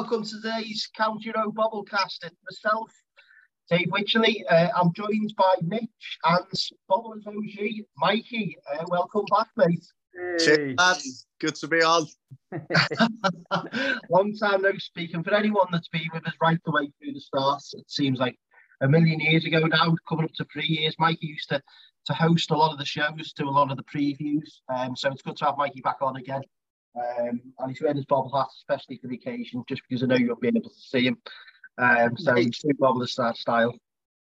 Hello, welcome to today's County Road Bobblecast. It's myself, Dave Wycherley. Uh, I'm joined by Mitch and Bobble's OG, Mikey. Uh, welcome back, mate. Hey. Cheers, Good to be on. Long time no speaking. For anyone that's been with us right the way through the start, it seems like a million years ago now, coming up to three years. Mikey used to to host a lot of the shows, do a lot of the previews. Um, so it's good to have Mikey back on again. Um, and he's wearing his bobble hat, especially for the occasion, just because I know you'll be able to see him. Um, so he's doing bobble start style.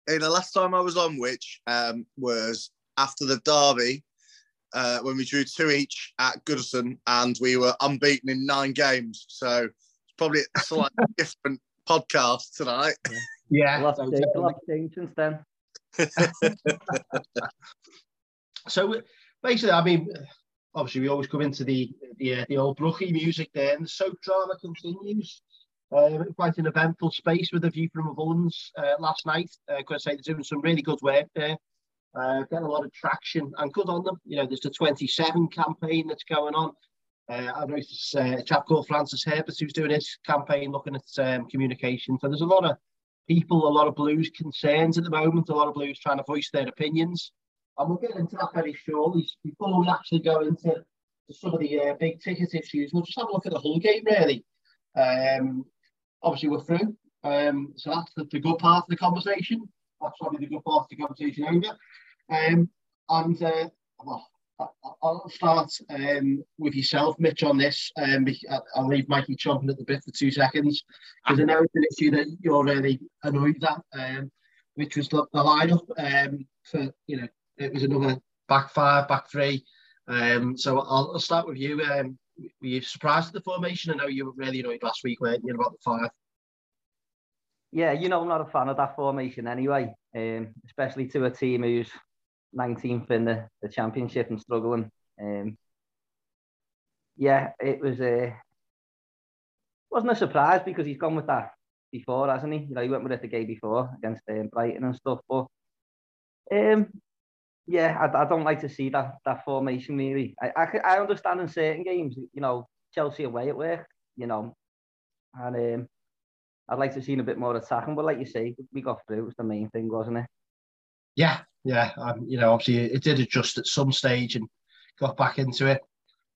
Hey, the last time I was on, which um, was after the derby, uh, when we drew two each at Goodison, and we were unbeaten in nine games. So it's probably a slightly different podcast tonight. Yeah, a lot, changed since then. so basically, I mean, obviously we always come into the the, uh, the old Brookie music there, and the soap drama continues. Uh, quite an eventful space with a view from Mullen's uh, last night. Uh, could say they're doing some really good work there. Uh, getting a lot of traction and good on them. You know, there's the 27 campaign that's going on. Uh, I noticed uh, a chap called Francis Herbert who's doing his campaign looking at um, communication. So there's a lot of people, a lot of Blues concerns at the moment, a lot of Blues trying to voice their opinions. And we'll get into that very shortly. Before we actually go into some of the uh, big ticket issues, we'll just have a look at the whole game, really. Um, obviously, we're through. Um, so that's the, the, good part of the conversation. That's probably the good part of the conversation over. Um, and uh, well, I'll start um, with yourself, Mitch, on this. Um, I'll leave Mikey chomping at the bit for two seconds because I know it's an issue that you're really annoyed at, um, which was the, the lineup um, for you know it was another back five, back three. Um, so I'll, I'll start with you. Um, were you surprised at the formation? I know you were really annoyed last week, weren't you, about the five? Yeah, you know I'm not a fan of that formation anyway, um, especially to a team who's 19th in the, the championship and struggling. Um, yeah, it was a wasn't a surprise because he's gone with that before, hasn't he? You know, he went with it the game before against um, Brighton and stuff. But um, yeah, I, I don't like to see that that formation really. I, I, I understand in certain games, you know, Chelsea away at work, you know, and um, I'd like to see a bit more attacking. But like you say, we got through. It was the main thing, wasn't it? Yeah, yeah. Um, you know, obviously it did adjust at some stage and got back into it.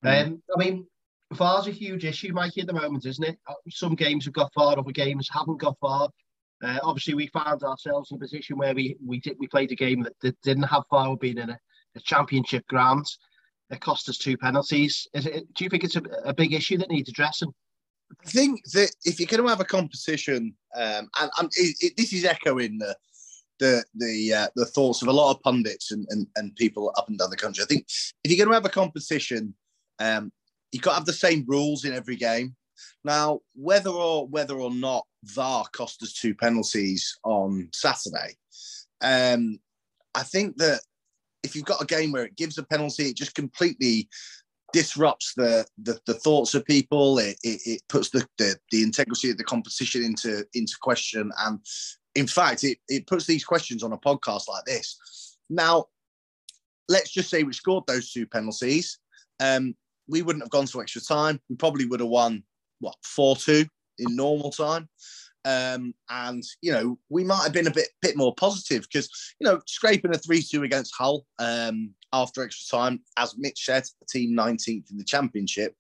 Mm. Um, I mean, VAR's a huge issue, Mikey, at the moment, isn't it? Uh, some games have got VAR, other games haven't got VAR. Uh, obviously, we found ourselves in a position where we we did we played a game that, that didn't have VAR being in a, a, championship ground. It cost us two penalties. It, do you think it's a, a, big issue that needs addressing? I think that if you're going to have a competition, um, and, and it, it, this is echoing the the the uh, the thoughts of a lot of pundits and, and, and people up and down the country. I think if you're going to have a competition, um, you've got to have the same rules in every game. Now, whether or whether or not VAR cost us two penalties on Saturday, um, I think that if you've got a game where it gives a penalty, it just completely disrupts the the, the thoughts of people. It, it, it puts the, the, the integrity of the competition into into question, and in fact, it it puts these questions on a podcast like this. Now, let's just say we scored those two penalties. Um, we wouldn't have gone to extra time. We probably would have won what four two in normal time. Um, and you know we might have been a bit bit more positive because you know scraping a three two against Hull um, after extra time, as Mitch said, a team 19th in the championship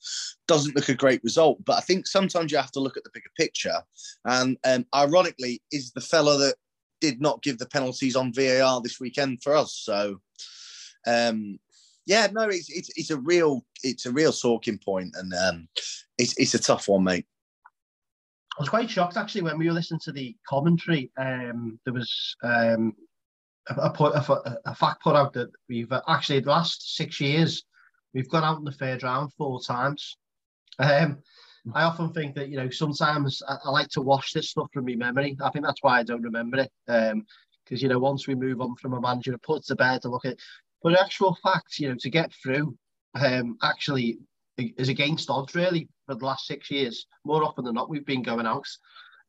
doesn't look a great result. But I think sometimes you have to look at the bigger picture. And um, ironically, is the fella that did not give the penalties on VAR this weekend for us. So um, yeah, no, it's, it's it's a real it's a real talking point, and um, it's it's a tough one, mate. I was quite shocked actually when we were listening to the commentary. Um, there was um, a, a, a, fact put out that we've uh, actually the last six years we've gone out in the third round four times. Um, I often think that you know sometimes I, I, like to wash this stuff from my memory. I think that's why I don't remember it. because um, you know once we move on from a manager, put to bed to look at, but actual facts, you know, to get through, um, actually is against odds really for the last six years. More often than not, we've been going out.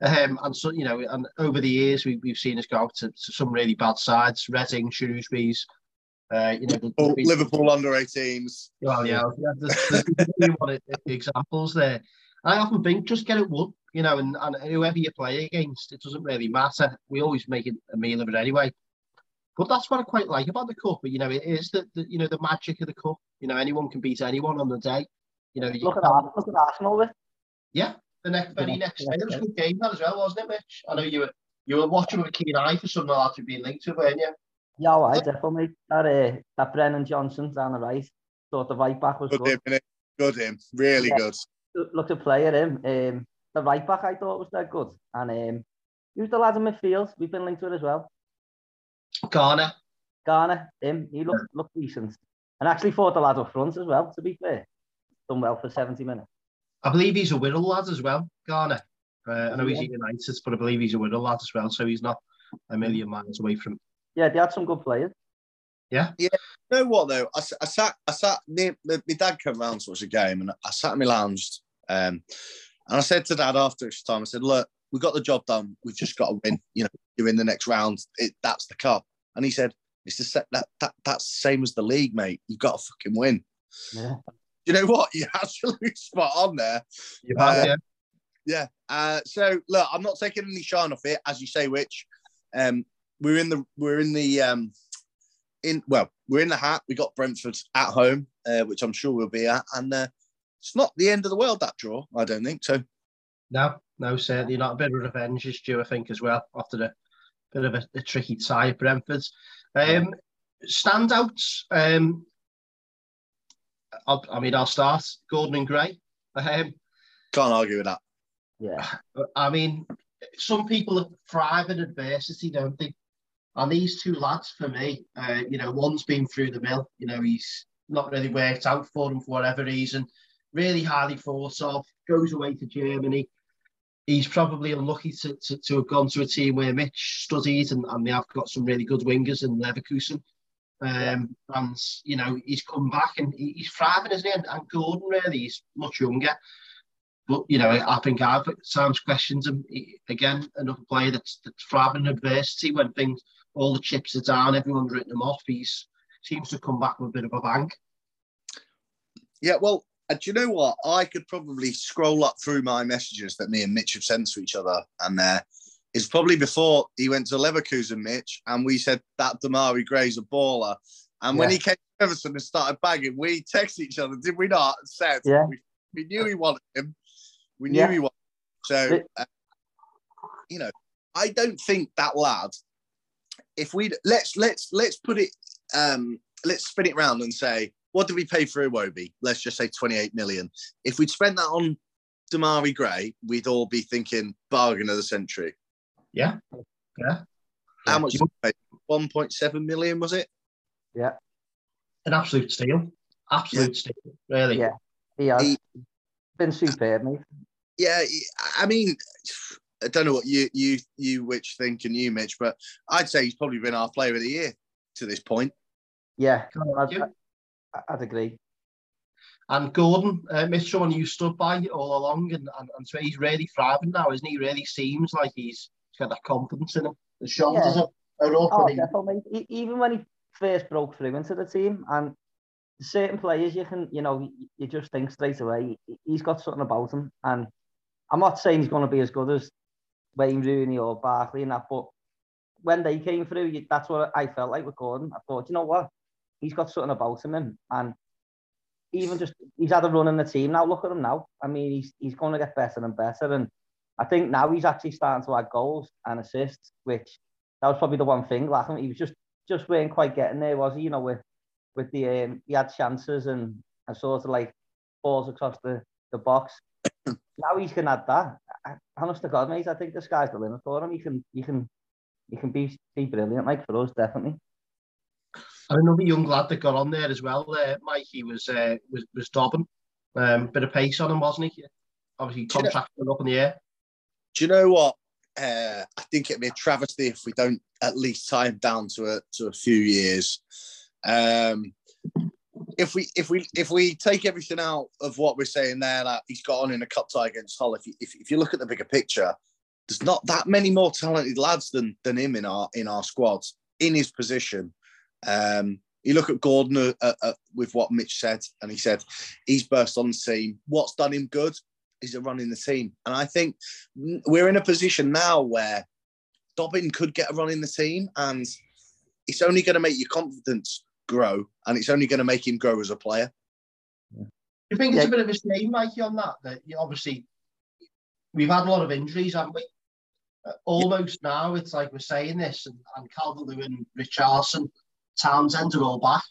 Um, and so, you know, and over the years, we, we've seen us go out to, to some really bad sides, Reading, Shrewsbury's, uh, you know, Liverpool, Liverpool under 18s. Well, yeah, yeah there's, there's examples there. I often think just get it won, you know, and, and whoever you play against, it doesn't really matter. We always make it a meal of it anyway. But that's what I quite like about the cup. But you know, it is the, the you know the magic of the cup. You know, anyone can beat anyone on the day. You know, you look at Arsenal, look at Arsenal with. Yeah, the next very next day. It was a good game that as well, wasn't it, Mitch? I know you were you were watching with a keen eye for some of that to be linked to, weren't you? Yeah, I definitely. That uh, that Brennan Johnson down the right, thought the right back was good. Good him, good him, really yeah. good. Look to play at him. Um, the right back I thought was that good, and um, who's the lad in midfield? We've been linked to it as well. Garner. Garner, him, he looked yeah. looked decent, and actually thought the lad up front as well. To be fair, done well for seventy minutes. I believe he's a Wirral lad as well, Garner. Uh, I know he's United, but I believe he's a Wirral lad as well, so he's not a million miles away from. Yeah, they had some good players. Yeah. Yeah. You know what though? I, I sat, I sat near my, my dad came round to watch a game, and I sat in my lounge, um, and I said to dad after each time, I said, "Look, we got the job done. We've just got to win. You know, you're in the next round. It, that's the cup." And he said, "It's the set, that that that's the same as the league, mate. You've got to fucking win." Yeah. You know what? You're absolutely spot on there. You have, uh, yeah. Yeah. Uh, so look, I'm not taking any shine off it, as you say, which um, we're in the we're in the um, in well, we're in the hat. We got Brentford at home, uh, which I'm sure we'll be at, and uh, it's not the end of the world that draw. I don't think so. No, no, certainly not. A bit of revenge is due, I think, as well after the bit of a, a tricky tie, Brentford's. Um, standouts. Um, I'll, I mean, I'll start. Gordon and Gray. Um, Can't argue with that. Yeah. I mean, some people thrive in adversity, don't they? And these two lads, for me, uh, you know, one's been through the mill. You know, he's not really worked out for him for whatever reason. Really highly thought of. Goes away to Germany. He's probably unlucky to, to, to have gone to a team where Mitch studied, and, and they have got some really good wingers in Leverkusen. Um, and you know he's come back and he's thriving, isn't he? And, and Gordon really, he's much younger. But you know, I think I've Sam's questions him again. Another player that's, that's thriving adversity when things, all the chips are down, everyone's written him off. He's seems to come back with a bit of a bang. Yeah, well, and do you know what? I could probably scroll up through my messages that me and Mitch have sent to each other, and there uh, is probably before he went to Leverkusen, Mitch, and we said that Demarai Gray's a baller. And when he came to Everton and started bagging, we texted each other, did we not? And said, yeah. we, we knew he wanted him. We knew yeah. he was. So, uh, you know, I don't think that lad. If we let's let's let's put it, um, let's spin it round and say, what did we pay for Iwobi? Let's just say 28 million. If we'd spent that on Demarai Gray, we'd all be thinking bargain of the century. Yeah, yeah. How much? One point seven million was it? Yeah. An absolute steal. Absolute yeah. steal. Really. Yeah. He has he, been superb, mate yeah, I mean, I don't know what you you you which think and you Mitch, but I'd say he's probably been our player of the year to this point. Yeah, I'd, I'd agree. And Gordon, uh, Mitch, someone you stood by all along, and, and, and so he's really thriving now, isn't he? Really seems like he's, he's got that confidence in him. The shoulders yeah. are, are up. Oh, definitely. Even when he first broke through into the team, and certain players, you can, you know, you just think straight away, he's got something about him, and I'm not saying he's going to be as good as Wayne Rooney or Barkley and that, but when they came through, that's what I felt like with Gordon. I thought, you know what, he's got something about him, and even just he's had a run in the team now. Look at him now. I mean, he's he's going to get better and better, and I think now he's actually starting to add goals and assists, which that was probably the one thing lacking. He was just just weren't quite getting there, was he? You know, with with the um, he had chances and, and sort of like balls across the, the box now he's can add that. Honest to God, mate, I think the sky's the limit for him. He can, he can, he can be, be brilliant, like for us, definitely. And another young lad that got on there as well, uh, Mike, he was uh, was was Dobbin. Um, bit of pace on him, wasn't he? Obviously, contract you know, up in the air. Do you know what? Uh, I think it'd be a travesty if we don't at least tie him down to a to a few years. Um, if we if we if we take everything out of what we're saying there, that he's got on in a cup tie against Hull. If you, if, if you look at the bigger picture, there's not that many more talented lads than than him in our in our squads in his position. Um, you look at Gordon uh, uh, with what Mitch said, and he said he's burst on the scene. What's done him good is a run in the team. And I think we're in a position now where Dobbin could get a run in the team, and it's only going to make your confidence grow, and it's only going to make him grow as a player. Do you think it's a bit of a shame, Mikey, on that? That you, obviously we've had a lot of injuries, haven't we? Uh, almost yeah. now, it's like we're saying this, and, and Calvert-Lewin, Richarlison, Townsend are all back.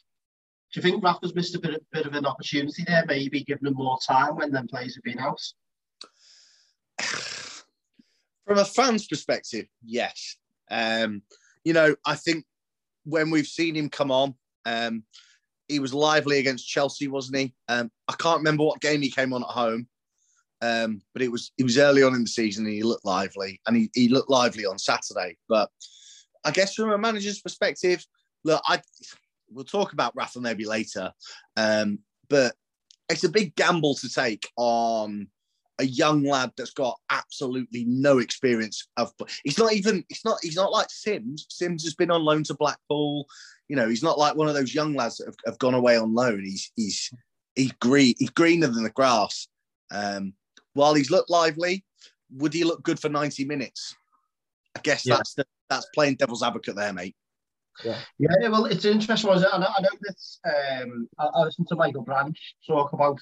Do you think Rafa's missed a bit, bit of an opportunity there, maybe giving them more time when them players have been out? From a fan's perspective, yes. Um, you know, I think when we've seen him come on, um, he was lively against Chelsea, wasn't he? Um, I can't remember what game he came on at home, um, but it was it was early on in the season and he looked lively, and he, he looked lively on Saturday. But I guess from a manager's perspective, look, I we'll talk about Rafa maybe later, um, but it's a big gamble to take on a young lad that's got absolutely no experience of. He's not even. He's not. He's not like Simms. Simms has been on loan to Blackpool. You know, he's not like one of those young lads that have, have gone away on loan. He's he's he's green. He's greener than the grass. Um, while he's looked lively, would he look good for ninety minutes? I guess yeah. that's the, that's playing devil's advocate there, mate. Yeah, yeah. Well, it's interesting. Was it? I know, I know um, I, I listened to Michael Branch talk about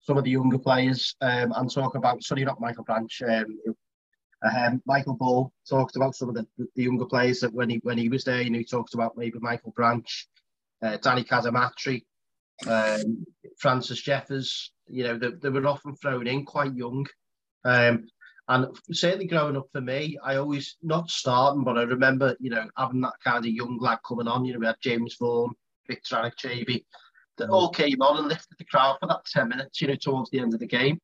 some of the younger players um, and talk about, sorry, not Michael Branch, um, um, Michael Ball talked about some of the, the younger players that when he when he was there, you know, he talked about maybe Michael Branch, uh, Danny Cadamarteri, um, Francis Jeffers, you know, they, they were often thrown in quite young. Um, and certainly growing up for me, I always, not starting, but I remember, you know, having that kind of young lad coming on. You know, we had James Vaughan, Victor Anichebe, that all came on and lifted the crowd for that 10 minutes, you know, towards the end of the game.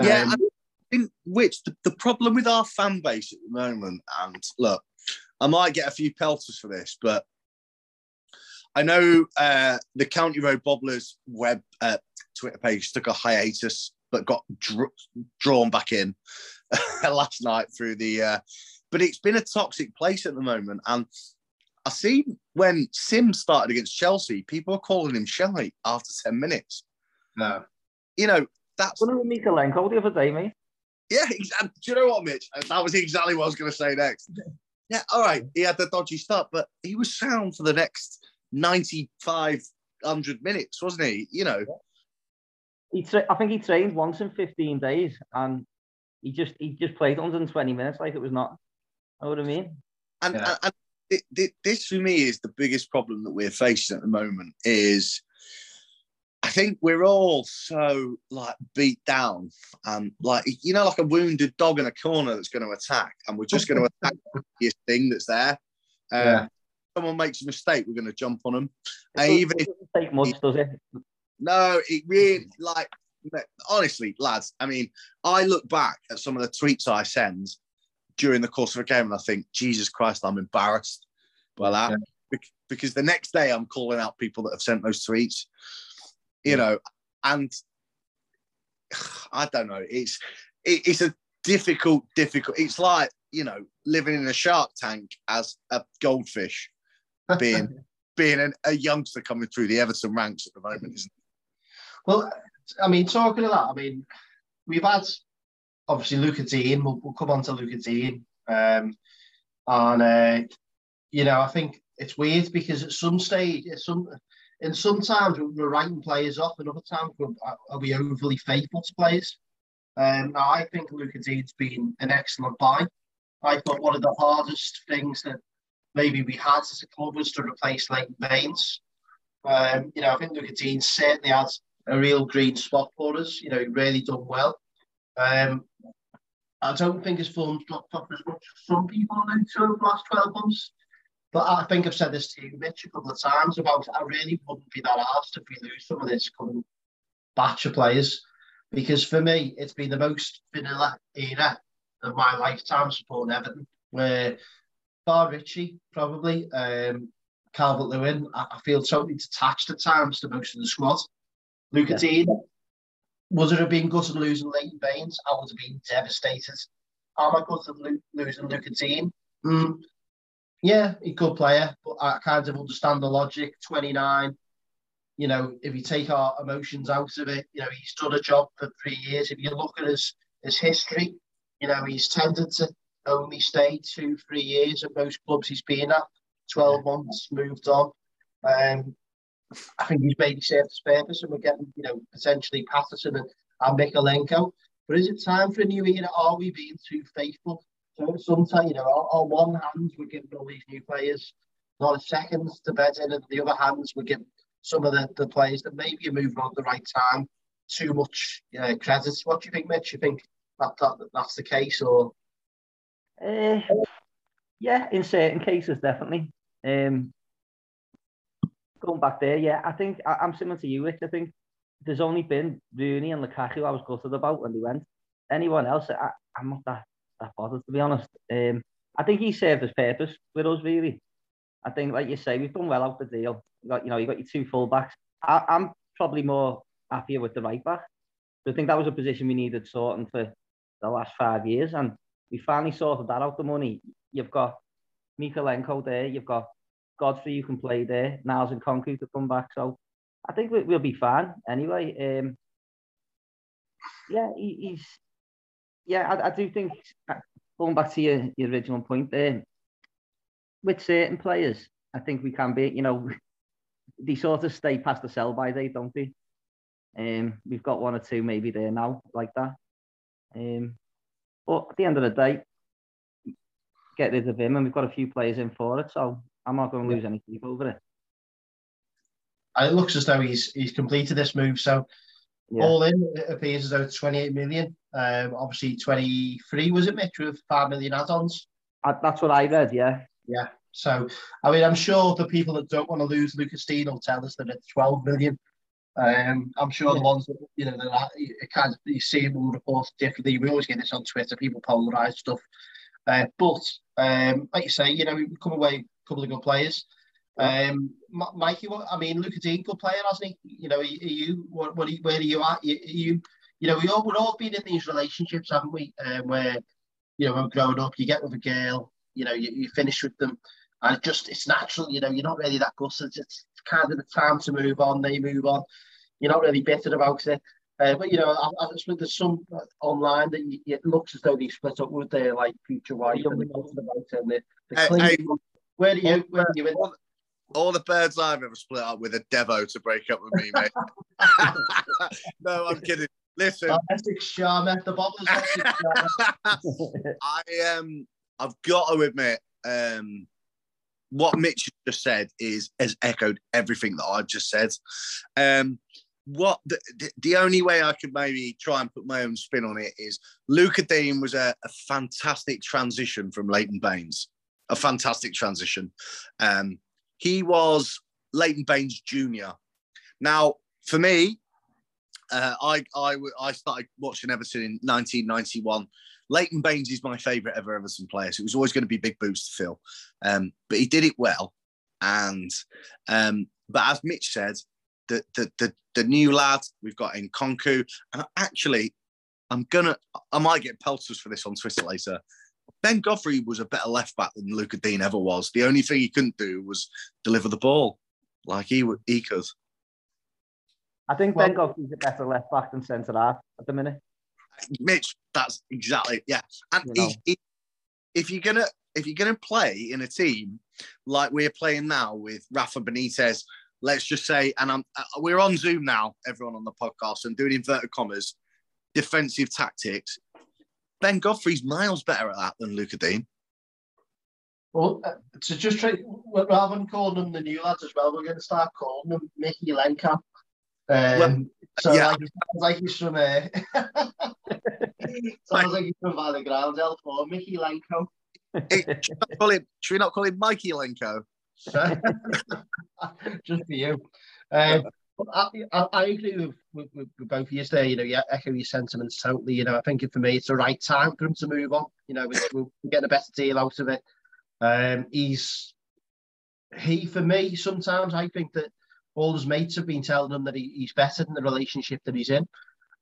Yeah, um, I think, which the, the problem with our fan base at the moment, and look, I might get a few pelters for this, but I know uh, the County Road Bobblers web uh, Twitter page took a hiatus, but got dr- drawn back in last night through the. Uh, but it's been a toxic place at the moment, and I see when Simms started against Chelsea, people are calling him shy after 10 minutes. No. You know, that's. One of the Mykolenko the other day, mate. Yeah, exactly. do you know what, Mitch? That was exactly what I was going to say next. Yeah, all right. He had the dodgy start, but he was sound for the next 9,500 minutes, wasn't he? You know. He tra- I think he trained once in 15 days and he just he just played 120 minutes like it was not. You know what I mean? And, yeah. and, and this for me is the biggest problem that we're facing at the moment is I think we're all so like beat down and like you know like a wounded dog in a corner that's going to attack and we're just going to attack the thing that's there. Um, yeah. Someone makes a mistake, we're going to jump on them. And even if take much, does it? No, it really like honestly, lads. I mean, I look back at some of the tweets I send during the course of a game, and I think, Jesus Christ, I'm embarrassed by that yeah. because the next day I'm calling out people that have sent those tweets, you know, and I don't know. It's it, it's a difficult, difficult. It's like you know living in a shark tank as a goldfish, being being an, a youngster coming through the Everton ranks at the moment, isn't it? Well, I mean, talking of that, I mean, we've had obviously Lucas Digne. We'll, we'll come on to Lucas Digne, Um, and uh, you know, I think it's weird because at some stage, at some and sometimes we're writing players off, and other times are we overly faithful to players? Um, now, I think Lucas Digne's been an excellent buy. I thought one of the hardest things that maybe we had as a club was to replace Leighton Baines. Um, you know, I think Lucas Digne certainly has a real green spot for us. You know, really done well. Um, I don't think his form's dropped off as much as some people have over the last 12 months. But I think I've said this to you, Mitch, a couple of times about I really wouldn't be that asked if we lose some of this coming batch of players. Because for me, it's been the most vanilla era of my lifetime supporting Everton, where Bar Ritchie, probably, um, Calvert Lewin, I, I, feel totally detached at times to most of the squad. Luca yeah. Digne, would it have been good to losing Leighton Baines? I would have been devastated. Am I good to lo- losing Luca Digne? Mm, yeah, a good player, but I kind of understand the logic. 29, you know, if you take our emotions out of it, you know, he's done a job for three years. If you look at his his history, you know, he's tended to only stay two, three years at most clubs he's been at. 12 months, moved on. Um, I think he's maybe served his purpose and we're getting, you know, potentially Patterson and, and Mykolenko. But is it time for a new era? Are we being too faithful? So sometimes, you know, on, on one hand, we're giving all these new players a second to bed in, and the other hands, we're giving some of the, the players that maybe are moving on at the right time too much uh, credit. What do you think, Mitch? You think that, that that's the case, or? Uh, yeah, in certain cases, definitely. Um, going back there, yeah, I think I, am similar to you, Rich. I think there's only been Rooney and Lukaku I was gutted about when they went. Anyone else, I, am not that, that bothered, to be honest. Um, I think he served his purpose with us, really. I think, like you say, we've done well out the deal. You got, you know, you got your two fullbacks. I, I'm probably more happier with the right back. So I think that was a position we needed sorting for the last five years, and we finally sorted that out. The money you've got Mykolenko there, you've got Godfrey you can play there, Niels Nkounkou to come back. So I think we, will be fine anyway. Um, yeah, he, he's yeah, I, I, do think uh, going back to your, your original point there, with certain players, I think we can be, you know, they sort of stay past the sell by date, don't they? Um, we've got one or two maybe there now like that. Um, but at the end of the day, get rid of him, and we've got a few players in for it, so I'm not going to lose any sleep over it. And it looks as though he's he's completed this move. So yeah. all in, it appears as though it's 28 million. Um, obviously 23 was it, Mitch, with five million add-ons. Uh, that's what I read. Yeah. Yeah. So I mean, I'm sure the people that don't want to lose Lucas Digne will tell us that it's 12 million. Um, I'm sure yeah. the ones that you know that kind of you see will report differently. We always get this on Twitter. People polarize stuff, uh, but um, like you say, you know, we come away couple of good players. Um, Mikey, what, I mean, Lucas Digne, good player, hasn't he? You know, are you what, what where are you at? You, you, you know, we all we've all been in these relationships, haven't we? Um, where you know, when growing up, you get with a girl, you know, you, you finish with them, and it just it's natural. You know, you're not really that gutted. It's kind of the time to move on. They move on. You're not really bitter about it. Uh, but you know, I, I just there's some online that you, it looks as though they split up with their like future wife and the about and the, the hey, hey, where do you where are you? All, all the birds I've ever split up with a Devo to break up with me, mate. no, I'm kidding. Listen, charmer, the. I um, I've got to admit, um, what Mitch just said is has echoed everything that I've just said. Um, what the, the, the, only way I could maybe try and put my own spin on it is Luca Digne was a, a fantastic transition from Leighton Baines, a fantastic transition. Um, he was Leighton Baines Jr. Now, for me, uh, I, I I started watching Everton in 1991. Leighton Baines is my favourite ever Everton player, so it was always going to be big boots to fill. Um, but he did it well, and um, but as Mitch said, the, the the the new lad we've got in Nkounkou, and actually, I'm gonna I might get pelters for this on Twitter later. Ben Godfrey was a better left back than Luca Digne ever was. The only thing he couldn't do was deliver the ball like he would he could. I think well, Ben Godfrey's a better left back than centre half at the minute. Mitch, that's exactly yeah. And you know. he, he, if you're gonna if you're gonna play in a team like we're playing now with Rafa Benitez, let's just say, and I'm uh, we're on Zoom now, everyone on the podcast, and doing inverted commas, defensive tactics. Ben Godfrey's miles better at that than Luca Digne. Well, uh, to just try, rather than calling them the new lads as well, we're going to start calling them Mykolenko. Um, well, so yeah. like, sounds like he's from uh, sounds like he's from Valley Ground L4, Lenko, Hey, should, we call him, should we not call him Mikey Lenko? Just for you. Um, I, I, I, agree with, with, with, both of you there. You know, yeah, echo your sentiments totally. You know, I think for me, it's the right time for him to move on. You know, we're, we're getting a better deal out of it. Um, he's he for me. Sometimes I think that all his mates have been telling him that he, he's better than the relationship that he's in.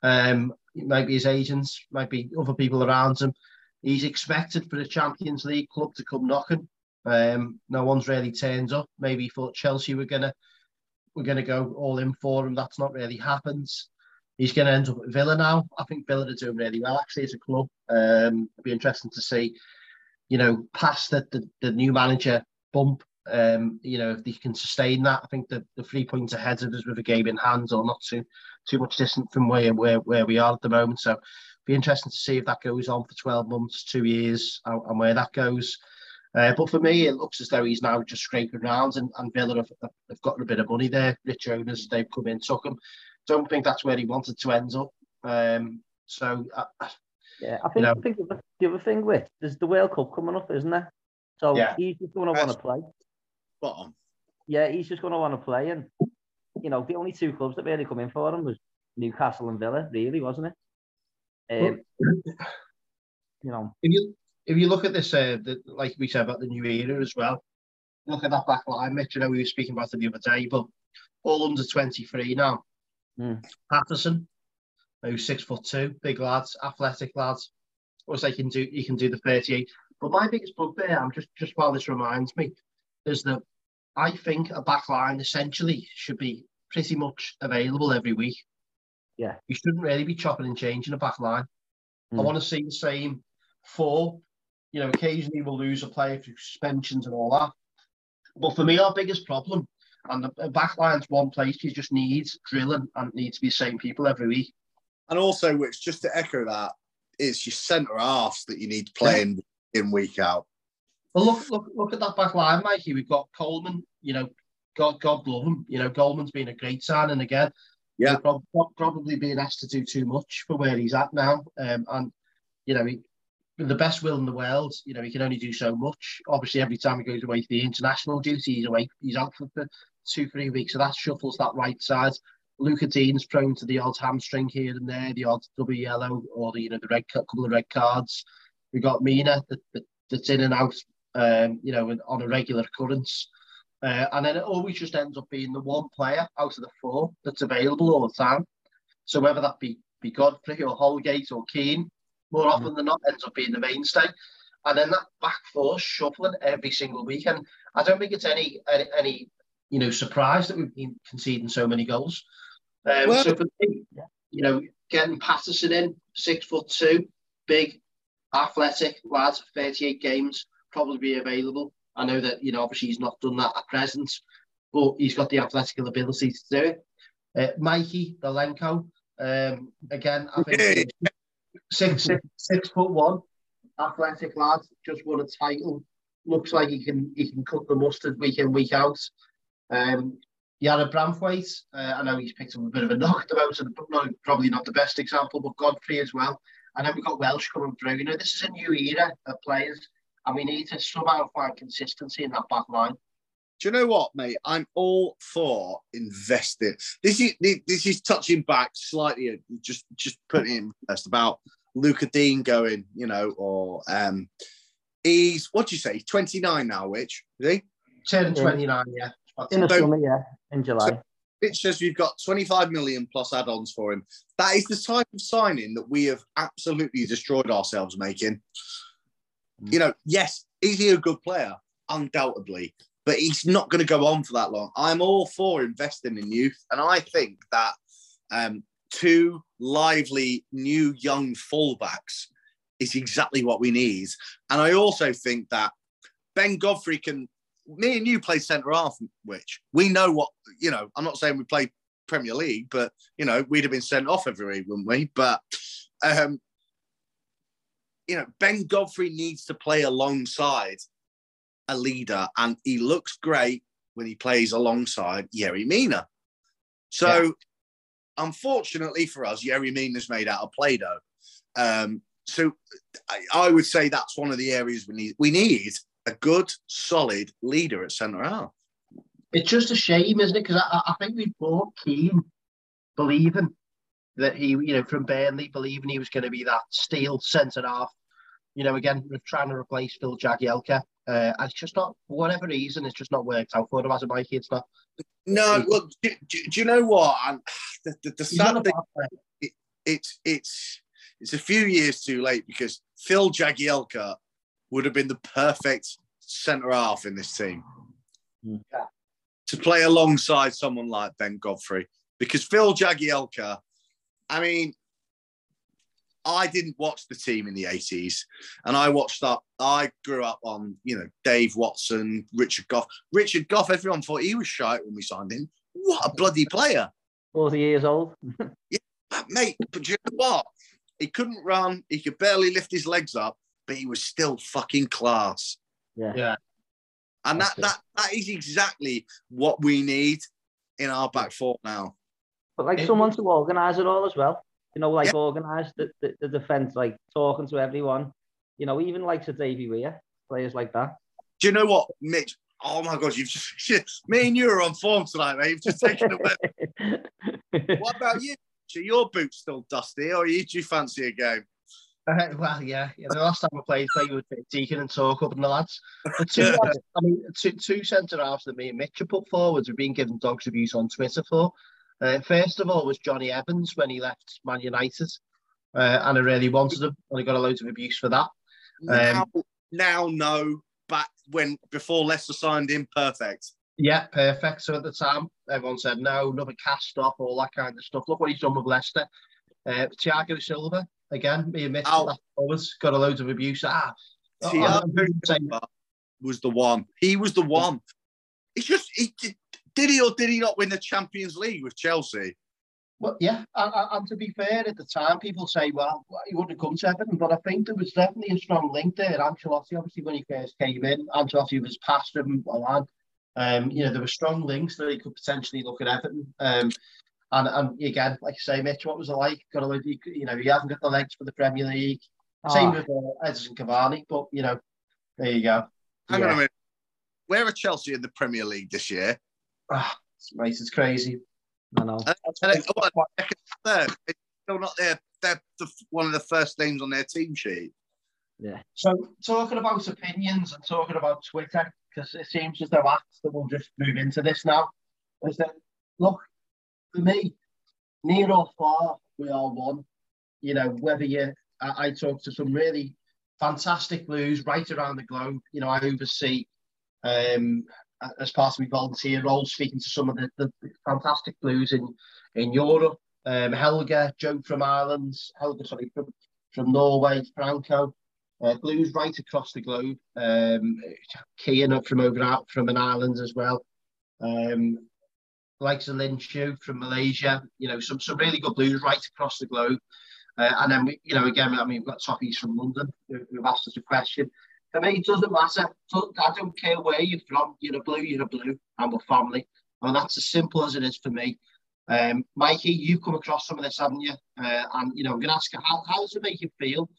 Um, it might be his agents, might be other people around him. He's expected for the Champions League club to come knocking. Um, no one's really turned up. Maybe he thought Chelsea were to we're going to go all in for him. That's not really happened. He's going to end up at Villa now. I think Villa are doing really well actually as a club. Um, it'll be interesting to see, you know, past the, the, the new manager bump. Um, you know, if they can sustain that, I think the, the three points ahead of us with a game in hand or not too too much distant from where where, where we are at the moment. So be interesting to see if that goes on for 12 months, two years, and, and where that goes. Uh, but for me, it looks as though he's now just scraping rounds, and, and Villa have, have got a bit of money there. Rich owners, they've come in, took him. Don't think that's where he wanted to end up. Um, so, uh, yeah, I think, you know, I think the other thing with there's the World Cup coming up, isn't there? So yeah. he's just going to want to play. Bottom. Yeah, he's just going to want to play, and you know, the only two clubs that really come in for him was Newcastle and Villa, really, wasn't it? Um, you know, if you if you look at this, uh, the, like we said about the new era as well, look at that back line, Mitch. You know, we were speaking about it the other day, but all under 23 now. Mm. Patterson, who's six foot two, big lads, athletic lads. Of course, can do he can do the 38. But my biggest bugbear, I'm just just while this reminds me, is that I think a back line essentially should be pretty much available every week. Yeah. You shouldn't really be chopping and changing a back line. Mm. I want to see the same four you know, occasionally we'll lose a player through suspensions and all that. But for me, our biggest problem, and the back line's one place you just need drilling and needs to be the same people every week. And also, which just to echo that, it's your centre halves that you need playing yeah. in week out. Well, look, look, look at that back line, Mikey. We've got Coleman. You know, God, God love him. You know, Coleman's been a great signing again. Yeah, probably being asked to do too much for where he's at now. Um, and you know, he, the best will in the world, you know, he can only do so much. Obviously, every time he goes away for the international duty, he's away, he's out for, for two, three weeks. So that shuffles that right side. Lucas Digne's prone to the odd hamstring here and there, the odd double yellow, or the you know the red couple of red cards. We've got Mina that, that, that's in and out, um, you know, on a regular occurrence. Uh, and then it always just ends up being the one player out of the four that's available all the time. So whether that be be Godfrey or Holgate or Keane, more often than not ends up being the mainstay. And then that back four shuffling every single week. And I don't think it's any any, any you know surprise that we've been conceding so many goals. Um, well, so for me, you know, getting Patterson in, six foot two, big, athletic lad, 38 games, probably be available. I know that, you know, obviously he's not done that at present, but he's got the athletic ability to do it. Uh, Mikey Dolenko, um, again, I think six, six, six foot one, athletic lad, just won a title. Looks like he can he can cut the mustard week in week out. Um, Jarrad Branthwaite, uh, I know he's picked up a bit of a knock moment, so not, probably not the best example, but Godfrey as well. And then we've got Welch coming through. You know, this is a new era of players, and we need to somehow find consistency in that back line. Do you know what, mate? I'm all for investing. This is this is touching back slightly, just just putting in first about Luca Digne going, you know, or um, he's what do you say? 29 now, which is he? Turning 29, yeah. In the so, summer, yeah, in July. So it says we've got 25 million plus add-ons for him. That is the type of signing that we have absolutely destroyed ourselves making. Mm. You know, yes, is he a good player? Undoubtedly but he's not going to go on for that long. I'm all for investing in youth, and I think that um, two lively new young fullbacks is exactly what we need. And I also think that Ben Godfrey can. Me and you play centre half, which we know what you know. I'm not saying we play Premier League, but you know we'd have been sent off every week, wouldn't we? But um, you know Ben Godfrey needs to play alongside a leader, and he looks great when he plays alongside Yerry Mina. So, yeah. unfortunately for us, Yerry Mina's made out of Play-Doh. Um, so, I, I, would say that's one of the areas we need. We need a good, solid leader at centre half. It's just a shame, isn't it? Because I, I think we bought Keane believing that he, you know, from Burnley, believing he was going to be that steel centre half. You know, again, we're trying to replace Phil Jagielka. Uh, it's just not, for whatever reason, it's just not worked out for him as a Mikey. It's not. No, look, do, do, do you know what? And the, the, the sad thing, it, it's it's it's a few years too late because Phil Jagielka would have been the perfect centre half in this team. Yeah. to play alongside someone like Ben Godfrey because Phil Jagielka, I mean, I didn't watch the team in the 80s and I watched up, I grew up on, you know, Dave Watson, Richard Gough. Richard Gough, everyone thought he was shy when we signed him. What a bloody player. 40 years old. yeah, mate, but you know what? He couldn't run, he could barely lift his legs up, but he was still fucking class. Yeah. Yeah. And that, that that is exactly what we need in our back four now. But like It- someone to organise it all as well. You know, like Yeah. organise the, the, the defence, like talking to everyone. You know, even like to Davy Weir, players like that. Do you know what, Mitch? Oh my god, you've just me and you are on form tonight, mate. You've just taken away. what about you? Are your boots still dusty, or you, do you fancy a game? Uh, well, yeah, yeah. The last time I played, played with Deacon and Talk up and the lads. The two, lads, I mean, two, two centre halves that me and Mitch have put forwards have been given dogs abuse on Twitter for. Uh, first of all was Jonny Evans when he left Man United, uh, and I really wanted him, and I got a load of abuse for that. now, now, no. Back when before Leicester signed him, perfect. Yeah, perfect. So at the time, everyone said no, another cast off, all that kind of stuff. Look what he's done with Leicester. Uh, Thiago Silva, again, me and Mitch Oh. forwards, got a load of abuse. Ah, Thiago Silva was the one. He was the one. It's just he did, did he or did he not win the Champions League with Chelsea? Well, yeah, and, and- and to be fair, at the time, people say, well, he wouldn't have come to Everton, but I think there was definitely a strong link there. Ancelotti, obviously, when he first came in, Ancelotti was past him a lad. Um, you know, there were strong links that he could potentially look at Everton. Um, and, and again, like I say, Mitch, what was it like? Got a load, you you know, he hasn't got the legs for the Premier League. Same Ah, with uh, Edinson Cavani, but you know, there you go. Hang on a minute. Where are Chelsea in the Premier League this year? Ah, it's, mate, it's crazy. I know. And it- what, second, third? It's still not there. They're the, one of the first names on their team sheet. Yeah. So talking about opinions and talking about Twitter, because it seems as though acts that will just move into this now, is that look, for me, near or far, we are one. You know, whether you I, I talk to some really fantastic blues right around the globe. You know, I oversee um as part of my volunteer role, speaking to some of the, the fantastic blues in in Europe. Um, Helga, Joe from Ireland, Helga, sorry, from, from Norway, Franco, uh, blues right across the globe. Um, Kian up from over out from an island as well. Um, likes of Lin Shu from Malaysia. You know, some some really good blues right across the globe. Uh, and then we, you know, again, I mean, we've got Toppies from London who, who've asked us a question. For me, it doesn't matter. I don't care where you're from. You're a blue. You're a blue. I'm a family, and that's as simple as it is for me. Um, Mikey, you've come across some of this, haven't you? Uh, and you know, I'm going to ask you, how, how does it make you feel?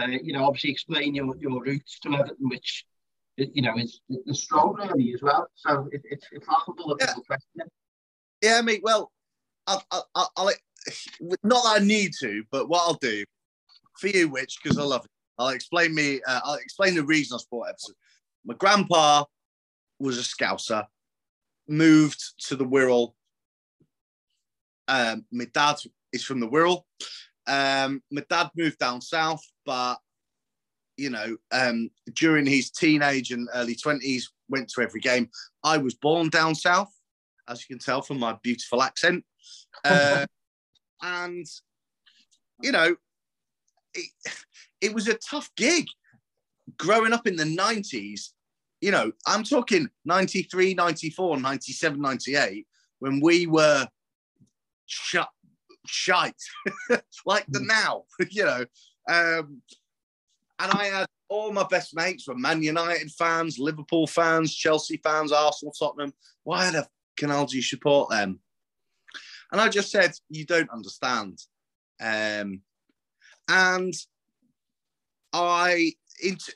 Uh, you know, obviously explain your, your roots to Everton, which you know is, is strong really as well. So it, it's it's laughable Yeah. question. Yeah, mate. Well, I'll, I'll, I'll, I'll not that I need to, but what I'll do for you, which because I love it, I'll explain me. Uh, I'll explain the reason I support Everton. My grandpa was a Scouser, moved to the Wirral. Um, my dad is from the Wirral. Um, my dad moved down south, but you know, um, during his teenage and early twenties, went to every game. I was born down south, as you can tell from my beautiful accent. Uh, and, you know, it, it was a tough gig growing up in the 90s. You know, I'm talking 93, 94, 97, 98, when we were shut, shite like the now, you know. Um, and I had all my best mates were Man United fans, Liverpool fans, Chelsea fans, Arsenal, Tottenham. Why the canal do you support them? And I just said, you don't understand. Um, and I, into,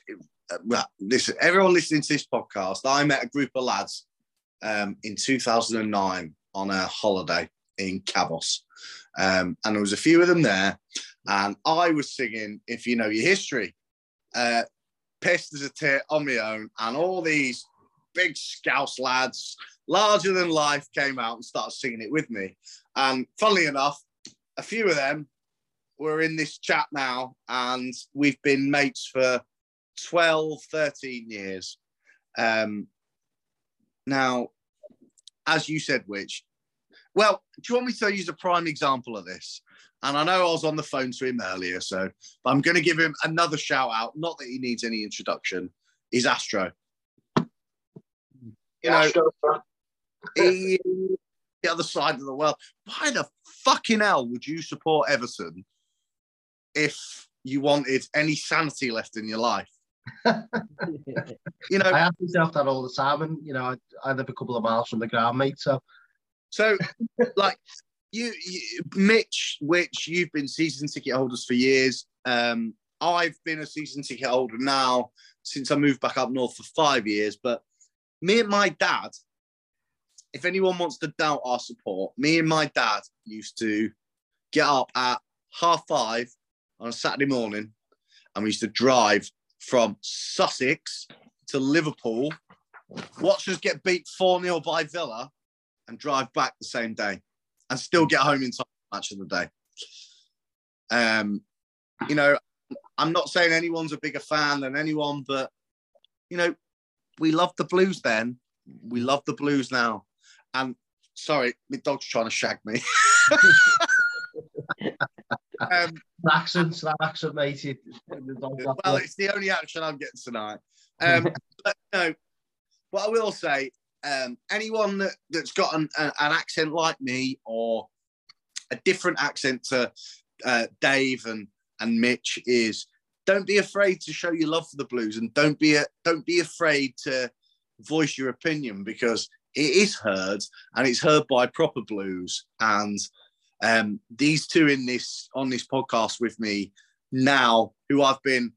uh, well, listen, everyone listening to this podcast, I met a group of lads um, in 2009 on a holiday in Kavos. Um, and there was a few of them there. And I was singing, if you know your history, uh, pissed as a tit on my own. And all these big scouse lads, larger than life, came out and started singing it with me. And funnily enough, a few of them were in this chat now, and we've been mates for 12, 13 years. Um, now, as you said, which, well, do you want me to use a prime example of this? And I know I was on the phone to him earlier, so but I'm going to give him another shout out. Not that he needs any introduction. He's Astro. You know, Astro, he, the other side of the world. Why the fucking hell would you support Everton if you wanted any sanity left in your life? You know, I ask myself that all the time, and you know, I, I live a couple of miles from the ground, mate. So So, like you, you, Mitch, which you've been season ticket holders for years. Um, I've been a season ticket holder now since I moved back up north for five years. But me and my dad, if anyone wants to doubt our support, me and my dad used to get up at half five on a Saturday morning, and we used to drive from Sussex to Liverpool, watch us get beat 4 0 by Villa, and drive back the same day and still get home in time for match of the day. Um, you know, I'm not saying anyone's a bigger fan than anyone, but you know, we loved the blues then. We love the blues now. And sorry, my dog's trying to shag me. um, accent, that accent, mate. it- well, it's the only action I'm getting tonight. Um, but no, what I will say, um, anyone that, that's got an, an accent like me or a different accent to uh, Dave and, and Mitch is don't be afraid to show your love for the blues and don't be a, don't be afraid to voice your opinion because it is heard and it's heard by proper blues and um, these two in this on this podcast with me now who I've been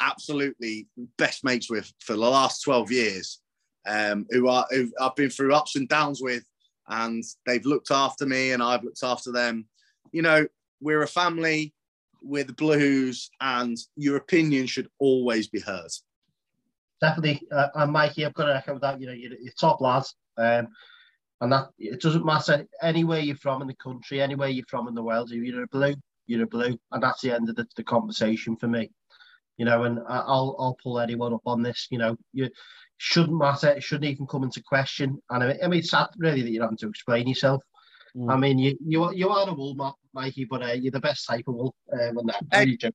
absolutely best mates with for the last 12 years, um, who, are, who I've been through ups and downs with, and they've looked after me and I've looked after them. You know, we're a family, we're the Blues, and your opinion should always be heard. definitely. Uh, and Mikey, I've got to echo that. You know, you're, you're top lads, um, and that it doesn't matter anywhere you're from in the country, anywhere you're from in the world. If you're a blue, you're a blue, and that's the end of the, the conversation for me. You know, and I- I'll I'll pull anyone up on this. You know, you shouldn't matter. It shouldn't even come into question. And I mean, I mean it's sad really that you're having to explain yourself. Mm. I mean, you you are, you are a wool, Ma- Mikey, but uh, you're the best type of wool. Um, and that, Hey. I'm joking.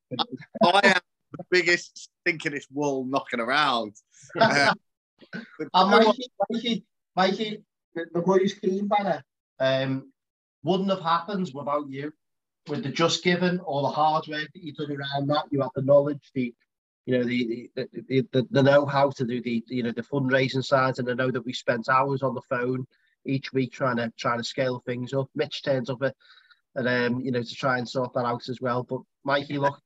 I am the biggest stinking wool knocking around. Uh, And you know what? Mikey, Mikey, Mikey, the, boys' cream banner um, wouldn't have happened without you. With the just given, all the hard work that you done around that, you have the knowledge, the you know the the, the, the, the know how to do the you know the fundraising sides, and I know that we spent hours on the phone each week trying to trying to scale things up. Mitch turns up at, and um you know to try and sort that out as well. But Mikey, look,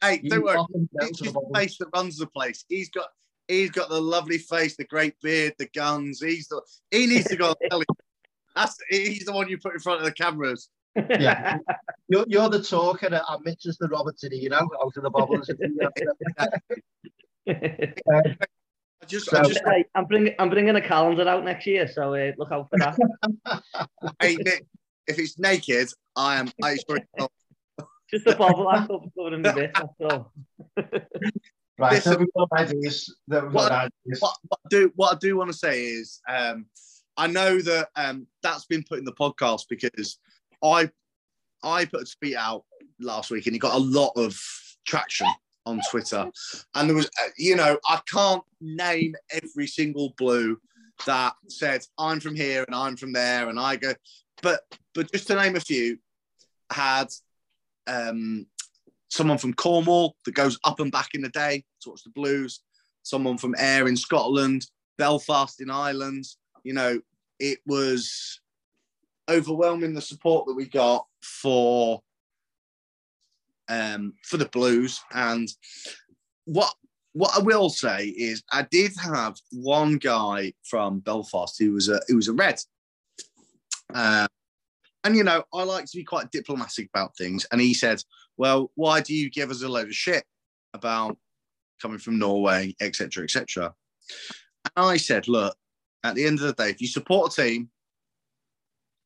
hey, don't worry. got them down It's to the just the bottom. face that runs the place. He's got he's got the lovely face, the great beard, the guns. He's the he needs to go on telly. That's he's the one you put in front of the cameras. Yeah. You're, you're the talker, and Mitch is the Robert De Niro out of the bubbles. I just, I So- just Hey, I'm bringing I'm bringing a calendar out next year, so uh, look out for that. hey, Nick, if it's naked, I am. I sorry, Just a bubble. I covered covering the bit. That's all. Right, Listen- so we've got ideas. That we've got ideas. what, what I do what I do want to say is um, I know that um, that's been put in the podcast because I I put a tweet out last week and it got a lot of traction on Twitter, and there was uh, you know I can't name every single blue that said I'm from here and I'm from there and I go, but but just to name a few, had um, someone from Cornwall that goes up and back in the day to watch the Blues, someone from Ayr in Scotland, Belfast in Ireland. You know, it was overwhelming the support that we got for um, for the Blues. And what what I will say is, I did have one guy from Belfast who was a who was a red. Um, and you know, I like to be quite diplomatic about things. And he said, "Well, why do you give us a load of shit about coming from Norway, etc., etc." And I said, "Look, at the end of the day, if you support a team,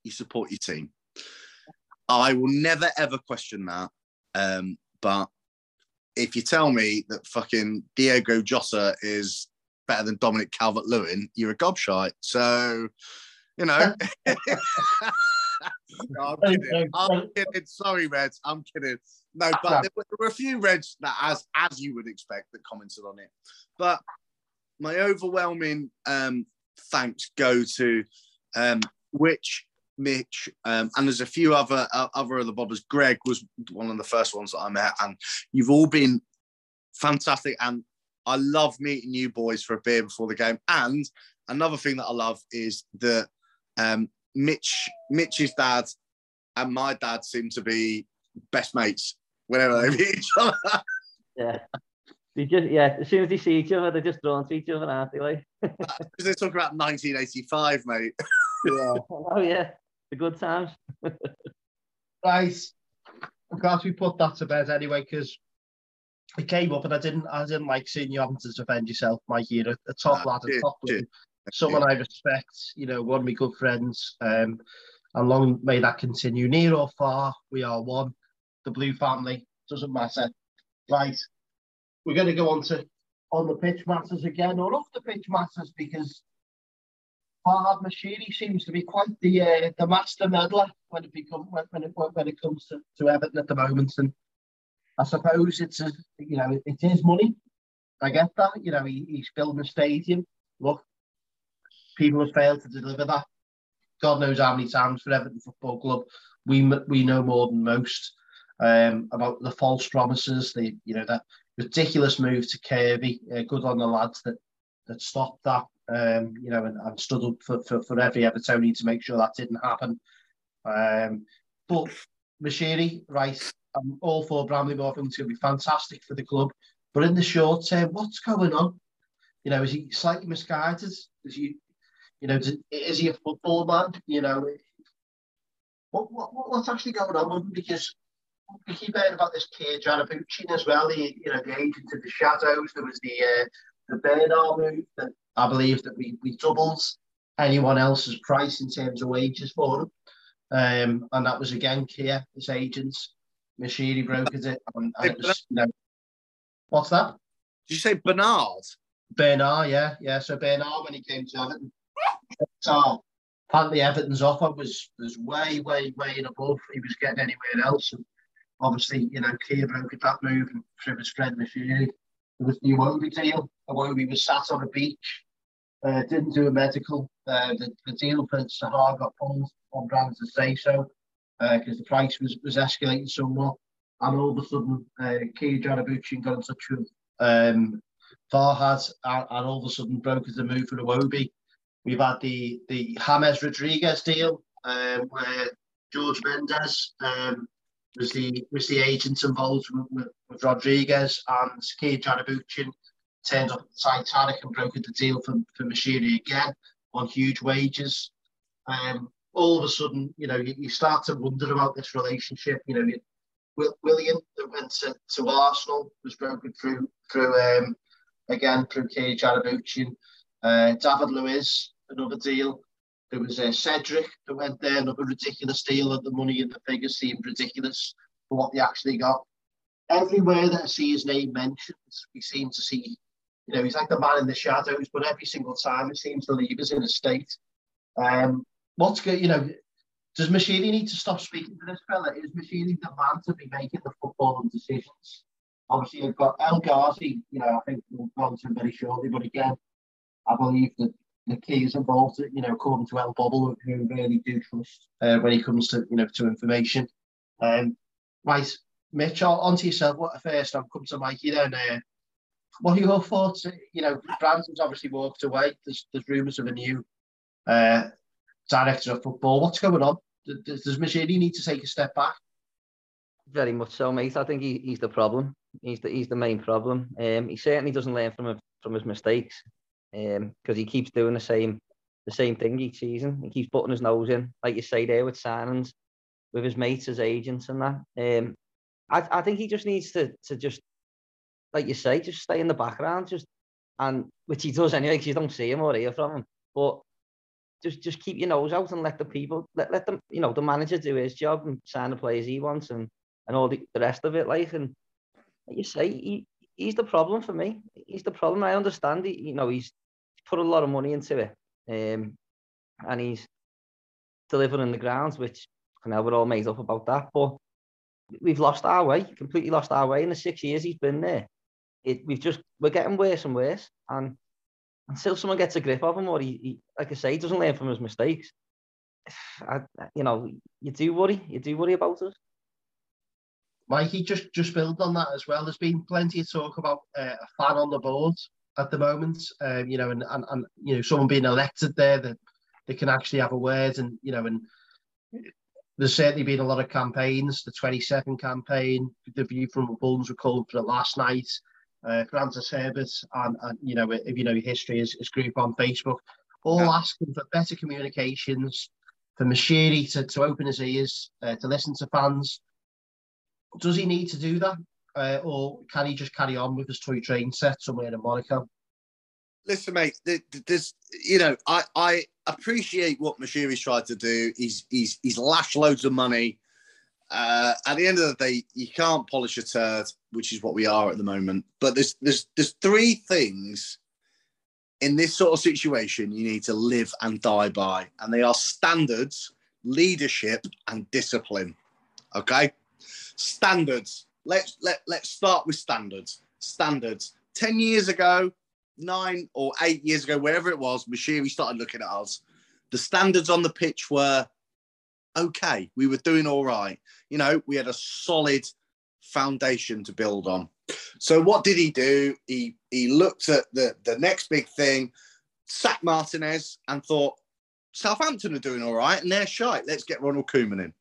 you support your team. I will never ever question that. Um, but if you tell me that fucking Diego Jota is better than Dominic Calvert-Lewin, you're a gobshite. So." You know. no, I'm kidding. I'm kidding. Sorry, Reds. I'm kidding. No, but there were, a few Reds that, as as you would expect, that commented on it. But my overwhelming um, thanks go to um, which Mitch, um, and there's a few other uh, other of the bobbers. Greg was one of the first ones that I met, and you've all been fantastic. And I love meeting you boys for a beer before the game. And another thing that I love is that um, Mitch, Mitch's dad, and my dad seem to be best mates whenever they meet each other. Yeah. They just yeah, as soon as they see each other, they're just drawn to each other, aren't they? Like because they talk about 1985, mate. yeah. Oh yeah the good times. right. I'm glad we put that to bed anyway, because it came up and I didn't I didn't like seeing you having to defend yourself, Mikey. You're a, a top lad, a top lad, someone I respect, you know, one of my good friends. Um, and long may that continue. Near or far, we are one. The blue family doesn't matter. Right. We're going to go on to on the pitch matters again, or off the pitch matters because Farhad Moshiri seems to be quite the uh, the master meddler when it become when, when it when it comes to, to Everton at the moment. And I suppose it's a you know it is money. I get that. You know he, he's building a stadium. Look, people have failed to deliver that. God knows how many times for Everton Football Club we we know more than most um, about the false promises. The you know that ridiculous move to Kirkby. Uh, good on the lads that that stopped that um, you know, and, and stood up for, for, for every Evertonian to make sure that didn't happen. Um, but Moshiri, right, I'm all for Bramley-Moore. I think it's going to be fantastic for the club. But in the short term, what's going on? You know, is he slightly misguided? Is he, you know, is he a football man? You know, what, what what's actually going on with him? Because we keep hearing about this kid, Joorabchian as well, the you know the agent of the shadows. There was the uh, the Bernard move that I believe that we, we doubled anyone else's price in terms of wages for them. Um, and that was again Kia, his agents. Moshiri brokered it. And, and it was, you know, what's that? Did you say Bernard? Bernard, yeah, yeah. So Bernard, when he came to Everton, so apparently Everton's offer was was way, way, way above he was getting anywhere else. And obviously, you know, Kia brokered that move and through his friend Moshiri. There was the Iwobi deal. Iwobi was sat on a beach uh, didn't do a medical. Uh, the, the deal for Zaha got pulled on grounds to say so because uh, the price was, was escalating somewhat. And all of a sudden, uh, Kia Joorabchian got in touch with um, Farhad and, and all of a sudden brokered the move for Iwobi. We've had the, the James Rodriguez deal um, where George Mendes um, was the was the agent involved with, with, Rodriguez and Kia Joorabchian turned up at Titanic and brokered the deal for, for Moshiri again on huge wages. Um, all of a sudden, you know, you, you, start to wonder about this relationship. You know, Will, Willian that went to, to Arsenal was broken through through um, again through Kia Joorabchian. Uh, David Luiz, another deal. There was uh, Cedric that went there, another ridiculous deal. And the money and the figures seemed ridiculous for what they actually got. Everywhere that I see his name mentioned, we seem to see you know, he's like the man in the shadows, but every single time it seems to leave us in a state. Um, what's good, you know, does Moshiri need to stop speaking to this fella? Is Moshiri the man to be making the footballing decisions? Obviously, you've got El Ghazi, you know, I think we'll go on to him very shortly, but again, I believe that the key is involved, you know, according to El Bobble, who really do trust uh, when it comes to, you know, to information. Um, right, Mitch, on to yourself. What first? I've come to Mikey then. Uh, what are your thoughts? You know, Brands's obviously walked away. There's there's rumours of a new uh, director of football. What's going on? Does, does Moshiri need to take a step back? Very much so, mate. I think he, he's the problem. He's the he's the main problem. Um, he certainly doesn't learn from from his mistakes. Um, because he keeps doing the same the same thing each season. He keeps putting his nose in, like you say there, with signings, with his mates, his agents, and that. Um, I, I think he just needs to to just like you say, just stay in the background, just and which he does anyway, because you don't see him or hear from him. But just just keep your nose out and let the people let, let them, you know, the manager do his job and sign the players he wants and and all the, the rest of it. Like and like you say, he, he's the problem for me. He's the problem. I understand. He, you know, he's put a lot of money into it, um, and he's delivering the grounds, which you know we're all made up about that. But we've lost our way, completely lost our way in the six years he's been there. It, we've just we're getting worse and worse, and until someone gets a grip of him, or he, he like I say, he doesn't learn from his mistakes, I, you know, you do worry, you do worry about us. Mikey, just just build on that as well. There's been plenty of talk about uh, a fan on the board at the moment, um, you know, and, and and you know someone being elected there that they can actually have a word, and you know, and there's certainly been a lot of campaigns. The 27 campaign, the view from the Bulls were called for it last night. Uh, Francis Herbert and, and you know if you know history is, is group on Facebook, all yeah. asking for better communications, for Moshiri to, to open his ears, uh, to listen to fans. Does he need to do that? Uh, or can he just carry on with his toy train set somewhere in Monaco? Listen, mate, there's, you know, I, I appreciate what Moshiri's tried to do. He's, he's, he's lashed loads of money. Uh, at the end of the day, you can't polish a turd, which is what we are at the moment. But there's, there's, there's three things in this sort of situation you need to live and die by, and they are standards, leadership, and discipline. Okay, standards. Let's let let's start with standards. Standards. Ten years ago, nine or eight years ago, wherever it was, Moshiri started looking at us. The standards on the pitch were okay. We were doing all right. You know, we had a solid foundation to build on. So what did he do? He he looked at the the next big thing, sacked Martinez, and thought Southampton are doing all right, and they're shite. Let's get Ronald Koeman in.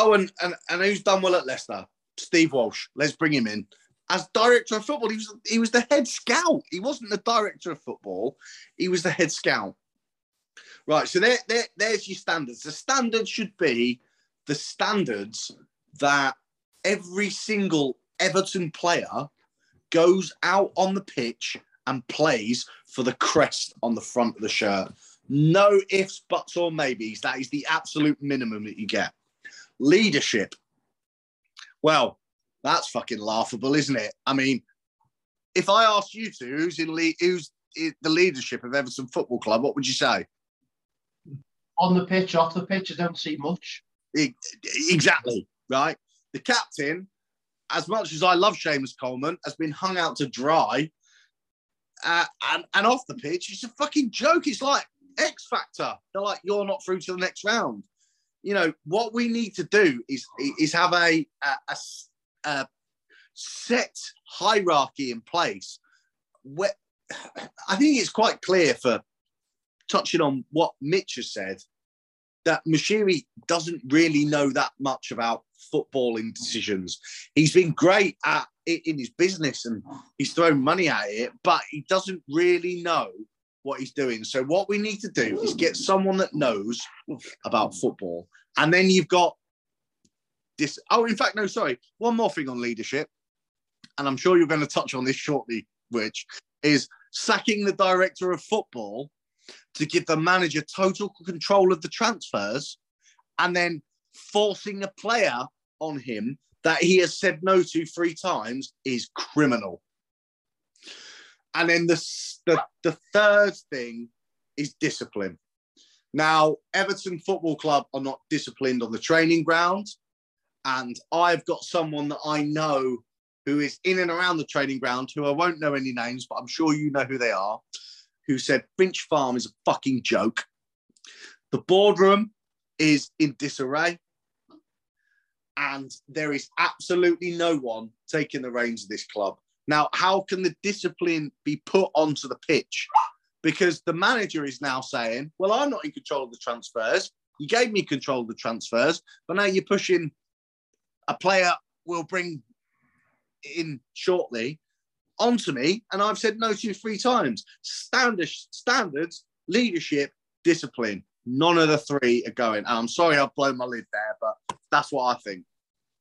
Oh, and, and and who's done well at Leicester? Steve Walsh. Let's bring him in as director of football. He was he was the head scout. He wasn't the director of football. He was the head scout. Right. So there, there there's your standards. The standards should be the standards that every single Everton player goes out on the pitch and plays for the crest on the front of the shirt. No ifs, buts, or maybes. That is the absolute minimum that you get. Leadership. Well, that's fucking laughable, isn't it? I mean, if I asked you to, who's in le- who's in the leadership of Everton Football Club, what would you say? On the pitch, off the pitch, I don't see much. Exactly right. The captain, as much as I love Seamus Coleman, has been hung out to dry. Uh, and, and off the pitch, it's a fucking joke. It's like X Factor. They're like, you're not through to the next round. You know, what we need to do is, is have a, a, a, a set hierarchy in place. Where, I think it's quite clear for touching on what Mitch has said that Moshiri doesn't really know that much about footballing decisions. He's been great at it in his business and he's thrown money at it, but he doesn't really know what he's doing. So what we need to do is get hmm. someone that knows about football. And then you've got this. Oh, in fact, no, sorry. One more thing on leadership. And I'm sure you're going to touch on this shortly, which is sacking the director of football to give the manager total control of the transfers and then forcing a player on him that he has said no to three times is criminal. And then the, the, the third thing is discipline. Now, Everton Football Club are not disciplined on the training ground. And I've got someone that I know who is in and around the training ground, who I won't know any names, but I'm sure you know who they are, who said Finch Farm is a fucking joke. The boardroom is in disarray. And there is absolutely no one taking the reins of this club. Now, how can the discipline be put onto the pitch? Because the manager is now saying, Well, I'm not in control of the transfers. You gave me control of the transfers, but now you're pushing a player we'll bring in shortly onto me, and I've said no to you three times. Standards, standards, leadership, discipline. None of the three are going. And I'm sorry I've blown my lid there, but that's what I think.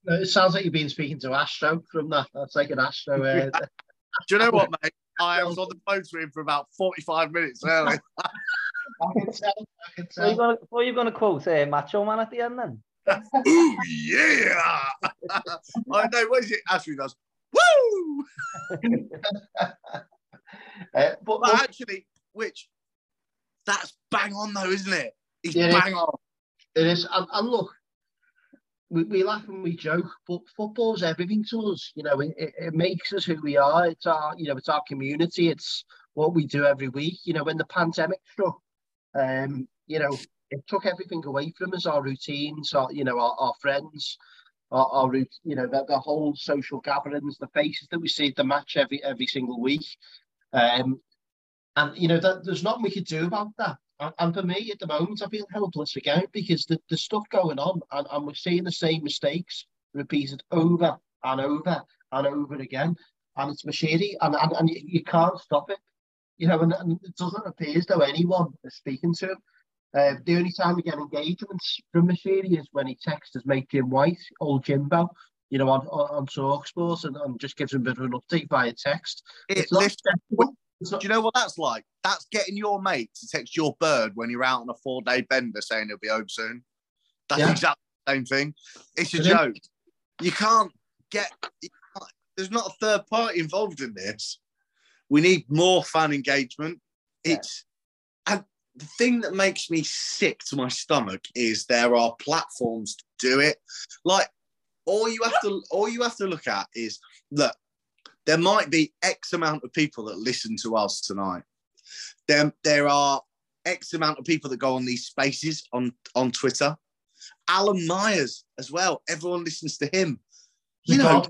It sounds like you've been speaking to Astro from that. That's like an Astro. Uh... Do you know what, mate? I was on the phone to him for about 45 minutes early. I can tell. I can tell. So you're going to quote uh, Macho Man at the end then? Ooh, yeah! I know. What is it? Astro does. Woo! uh, but, but actually, which that's bang on though, isn't it? He's Yeah, bang on. It is, and, and look, we, we laugh and we joke, but football's everything to us. You know, it, it, makes us who we are. It's our, you know, it's our community. It's what we do every week. You know, when the pandemic struck, um, you know, it took everything away from us, our routines, our, you know, our, our friends, our, our you know, the, the whole social gatherings, the faces that we see at the match every every single week. Um, and you know, that, there's nothing we could do about that. And, and for me, at the moment, I feel helpless again because the, the stuff going on, and, and we're seeing the same mistakes repeated over and over and over again. And it's Moshiri, and, and, and you, you can't stop it. You know, and, and it doesn't appear as though anyone is speaking to him. Uh, the only time we get engagements from Moshiri is when he texts his mate Jim White, old Jimbo, you know, on, on, on and, and just gives him a bit of an update via text. It It's not lifts- acceptable. It's not- Do you know what that's like? That's getting your mate to text your bird when you're out on a four day bender saying he'll be home soon. That's Yeah. exactly the same thing. It's a joke. You can't get, you can't- there's not a third party involved in this. We need more fan engagement. It's, and the thing that makes me sick to my stomach is there are platforms to do it. Like, all you have to, all you have to look at is that there might be X amount of people that listen to us tonight. There, there are X amount of people that go on these spaces on, on Twitter. Alan Myers as well. Everyone listens to him. You know,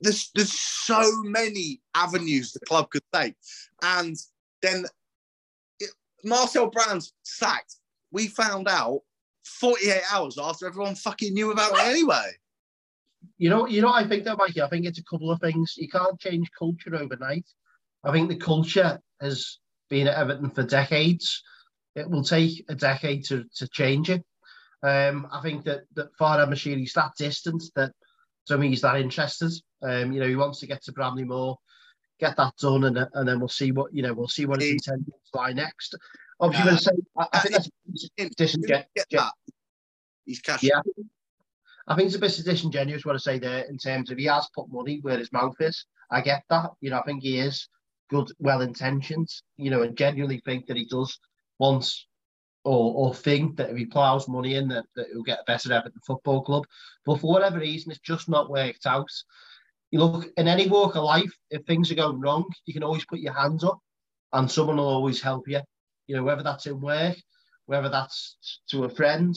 there's there's so many avenues the club could take. And then it, Marcel Brands sacked. We found out 48 hours after everyone fucking knew about it anyway. You know, you know, what I think though, Mikey. I think it's a couple of things. You can't change culture overnight. I think the culture has been at Everton for decades. It will take a decade to, to change it. Um, I think that that Farhad Moshiri's that distant that to me he's that interested. Um, you know, he wants to get to Bramley Moore, get that done, and, and then we'll see what you know. We'll see what his He- intentions lie next. Obviously, Uh, say, I, I think that's Didn't disingen- get that. He's cash. Yeah. I think it's a bit disingenuous what I say there in terms of he has put money where his mouth is. I get that. You know, I think he is good, well intentioned, you know, and genuinely think that he does want or, or think that if he ploughs money in that, that he'll get a better Everton football club. But for whatever reason, it's just not worked out. You look in any walk of life, if things are going wrong, you can always put your hands up and someone will always help you. You know, whether that's in work, whether that's to a friend,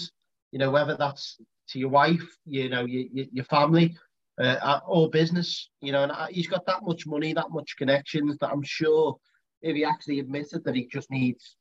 you know, whether that's to your wife, you know, your, your, your family, uh, or business, you know, and he's got that much money, that much connections that I'm sure if he actually admitted that he just needs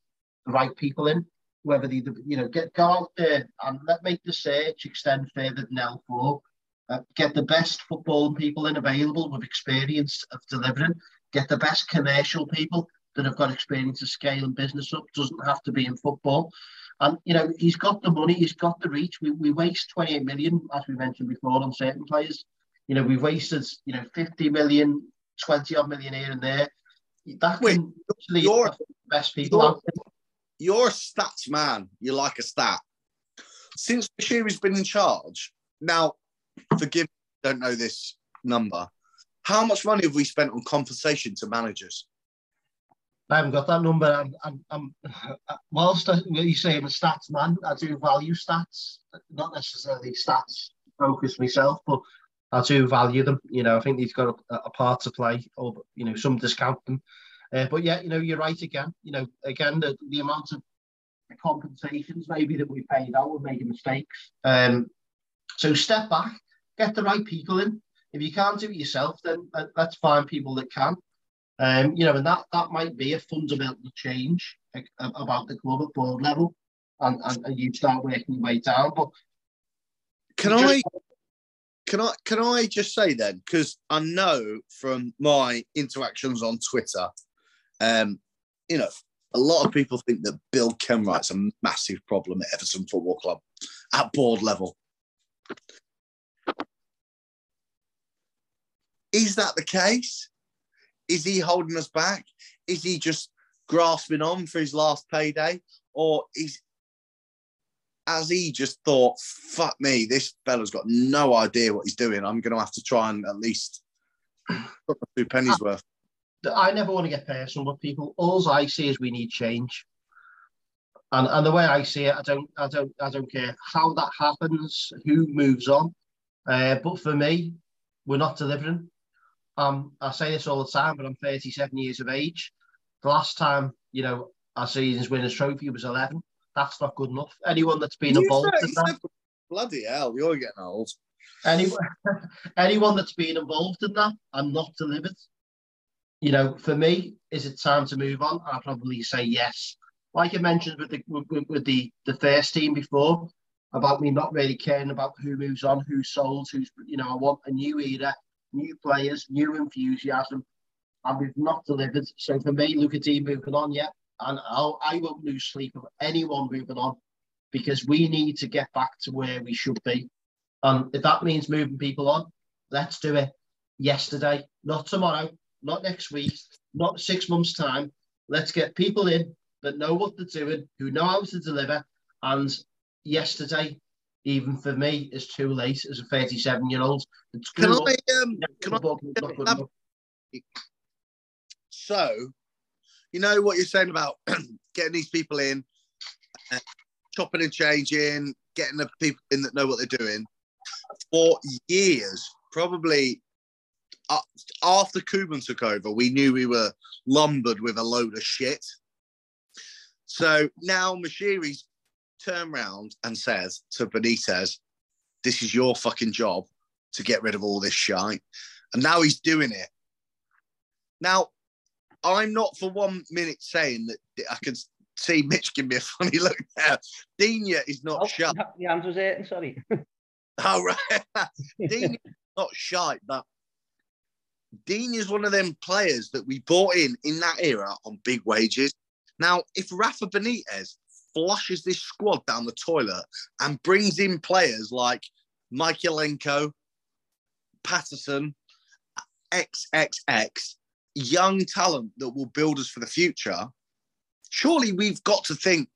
the right people in, whether they, you know, get go out there and let make the search extend further than L4, uh, get the best football people in available with experience of delivering, get the best commercial people that have got experience of scaling business up, doesn't have to be in football. And you know, he's got the money, he's got the reach. We, we waste 28 million, as we mentioned before, on certain players. You know, we've wasted, you know, 50 million, 20 odd million here and there. That Wait, can the best people you're- out. You're a stats man. You like a stat. Since Moshiri's been in charge, now, forgive me, don't know this number. How much money have we spent on compensation to managers? I haven't got that number. I'm, I'm, I'm whilst I, you say I'm a stats man, I do value stats, not necessarily stats focus myself, but I do value them. You know, I think he's got a, a part to play, or you know, some discount them. Uh, but yeah, you know, you're right again. You know, again, the, the amount of compensations maybe that we paid out, we're making mistakes. Um, so step back, get the right people in. If you can't do it yourself, then uh, let's find people that can. Um, you know, and that that might be a fundamental change like, about the club at board level, and, and, you start working your way down. But Can I can I can I just say then because I know from my interactions on Twitter, um, you know, a lot of people think that Bill Kenwright's a massive problem at Everton Football Club at board level. Is that the case? Is he holding us back? Is he just grasping on for his last payday, or is as he just thought, fuck me, this fella's got no idea what he's doing. I'm going to have to try and at least put two pennies worth. I never want to get personal with people. All I see is we need change. And, and the way I see it, I don't, I don't, I don't care how that happens, who moves on. Uh, but for me, we're not delivering. Um, I say this all the time, but I'm 37 years of age. The last time, you know, our season's winners trophy was 11. That's not good enough. Anyone that's been You involved said- in that, said- Bloody hell, you're getting old. anyone, anyone that's been involved in that and not delivered, you know, for me, is it time to move on? I'll probably say yes. Like I mentioned with the with, with the the first team before, about me not really caring about who moves on, who's sold, who's you know, I want a new era, new players, new enthusiasm, and we've not delivered. So for me, look at moving on, yeah, and I'll, I won't lose sleep of anyone moving on because we need to get back to where we should be. And if that means moving people on, let's do it yesterday, not tomorrow, not next week, not six months' time. Let's get people in that know what they're doing, who know how to deliver. And yesterday, even for me, is too late as a 37 year old. Can I, um, can I, enough. so, you know what you're saying about getting these people in, uh, chopping and changing, getting the people in that know what they're doing for years, probably uh, after Koeman took over, we knew we were lumbered with a load of shit. So now Moshiri's turned round and says to Benitez, This is your fucking job to get rid of all this shite. And now he's doing it. Now, I'm not for one minute saying that I can see Mitch give me a funny look there. Dina is not Oh, shy. the hand was hurting, sorry. Oh, right. Dina not shy, but Dean is one of them players that we bought in in that era on big wages. Now, if Rafa Benitez flushes this squad down the toilet and brings in players like Mykolenko, Patterson, XXX, young talent that will build us for the future, surely we've got to think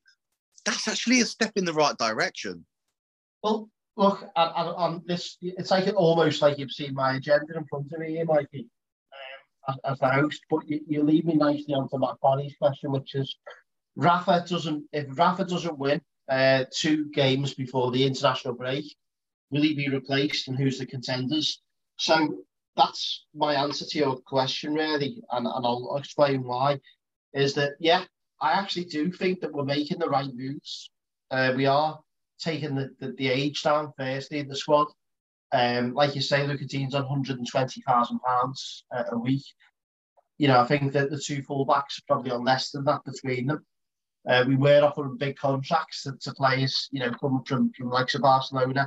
that's actually a step in the right direction. Well, look, this, it's like almost like you've seen my agenda in front of me here, Mikey, um, as, as the host. But you, you me nicely onto Matt Bonnie's question, which is Rafa doesn't, if Rafa doesn't win uh, two games before the international break, will he be replaced and who's the contenders? So that's my answer to your question, really, and, and I'll explain why. Is that, yeah, I actually do think that we're making the right moves. Uh, we are taking the, the, the age down firstly in the squad. Um, like you say, Lucas Digne's on £120,000 uh, a week. You know, I think that the two fullbacks are probably on less than that between them. Uh, we were offering big contracts to, to players, you know, coming from, from likes of Barcelona.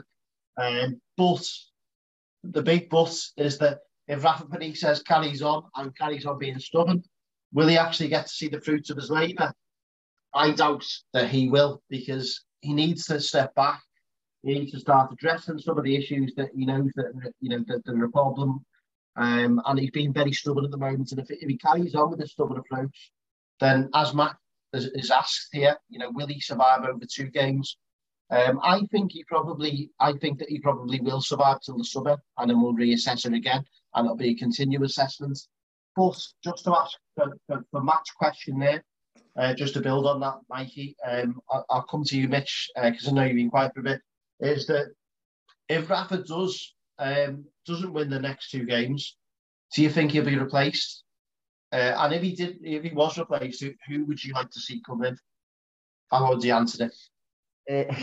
Um, but the big but is that if Rafa Benitez carries on and carries on being stubborn, will he actually get to see the fruits of his labour? I doubt that he will because he needs to step back. He needs to start addressing some of the issues that he knows that you know that, that are a problem. Um, and he's been very stubborn at the moment. And if, if he carries on with this stubborn approach, then as Matt is, is asked here, you know, will he survive over two games? Um, I think he probably, I think that he probably will survive till the summer, and then we'll reassess it again, and it'll be a continuous assessment. But just to ask for, for, for Matt's question there, uh, just to build on that, Mikey, um, I'll, I'll come to you, Mitch, because I know you've been quiet for a bit. Is that if Rafa does um, doesn't win the next two games, do you think he'll be replaced? Uh, and if he did, if he was replaced, who, who would you like to see come in? I've already answered it Uh,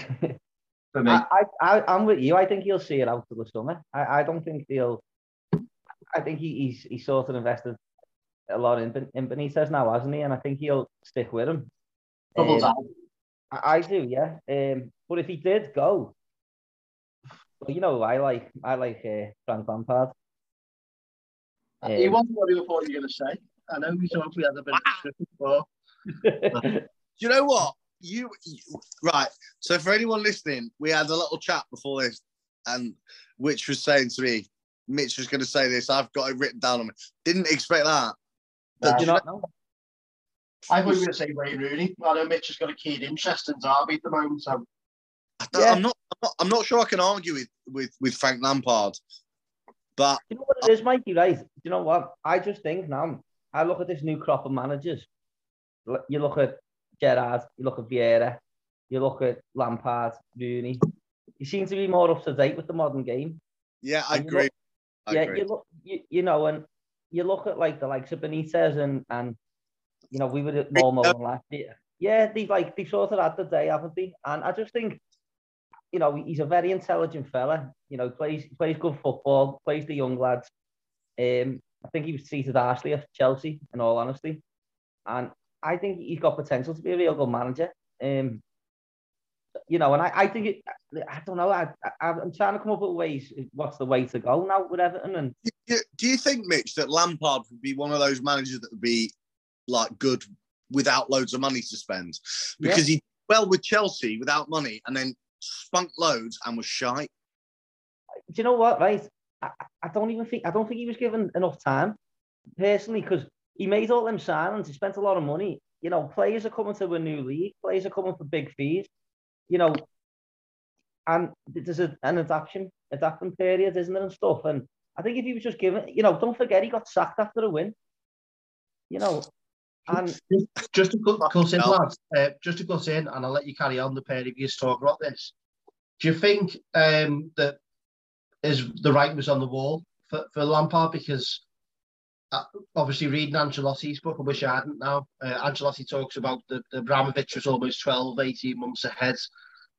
for me. I, I, I'm with you. I think he'll see it out to the summer. I, I don't think he'll. I think he, he's he's sort of invested a lot in, in Benitez now, hasn't he? And I think he'll stick with him. Um. I, I do, yeah. Um, but if he did go, well, you know, I like I like uh, Frank Lampard. He Um, wasn't what thought you were going to say. I know we thought we had a bit of before. Do you know what? You, you- right. So for anyone listening, we had a little chat before this, and which was saying to me, Mitch was going to say this. I've got it written down on me. Didn't expect that. But do do you you not know? I thought you were going to say Wayne Rooney. I know Mitch has got a keen interest in Derby at the moment, so I don't- Yeah. I'm not. I'm not. I'm not sure I can argue with with with Frank Lampard, but You know what it is, Mikey, right? You know what? I just think now, I look at this new crop of managers. You look at Gerrard, you look at Vieira, you look at Lampard, Rooney. You seem to be more up to date with the modern game. Yeah, I agree. look- I yeah, agree. you look, you, you know, and you look at like the likes of Benitez and and you know we would all know him last year. Yeah, they like they sort of had the day, haven't they? And I just think, you know, he's a very intelligent fella. You know, plays plays good football, plays the young lads. Um, I think he was treated harshly at Chelsea, in all honesty, and I think he's got potential to be a real good manager. Um, you know, and I, I think it, I don't know. I, I, I'm trying to come up with ways. What's the way to go now with Everton? And Do you, do you think, Mitch, that Lampard would be one of those managers that would be like good without loads of money to spend? Because he well with Chelsea without money and then spunk loads and was shy. do you know what? Right, I, I don't even think I don't think he was given enough time personally because he made all them signings. He spent a lot of money. You know, players are coming to a new league. Players are coming for big fees. You know, and there's a, an adaptation adapting period, isn't there, and stuff. And I think if he was just given, you know, don't forget he got sacked after a win. You know, and Just to cut in, lads, uh, just to cut in, and I'll let you carry on the pair of you talk about this. Do you think um, that is the writing was on the wall for, for Lampard? Because uh, obviously, reading Ancelotti's book, I wish I hadn't now. Uh, Ancelotti talks about the, the Abramovich was almost 12, 18 months ahead,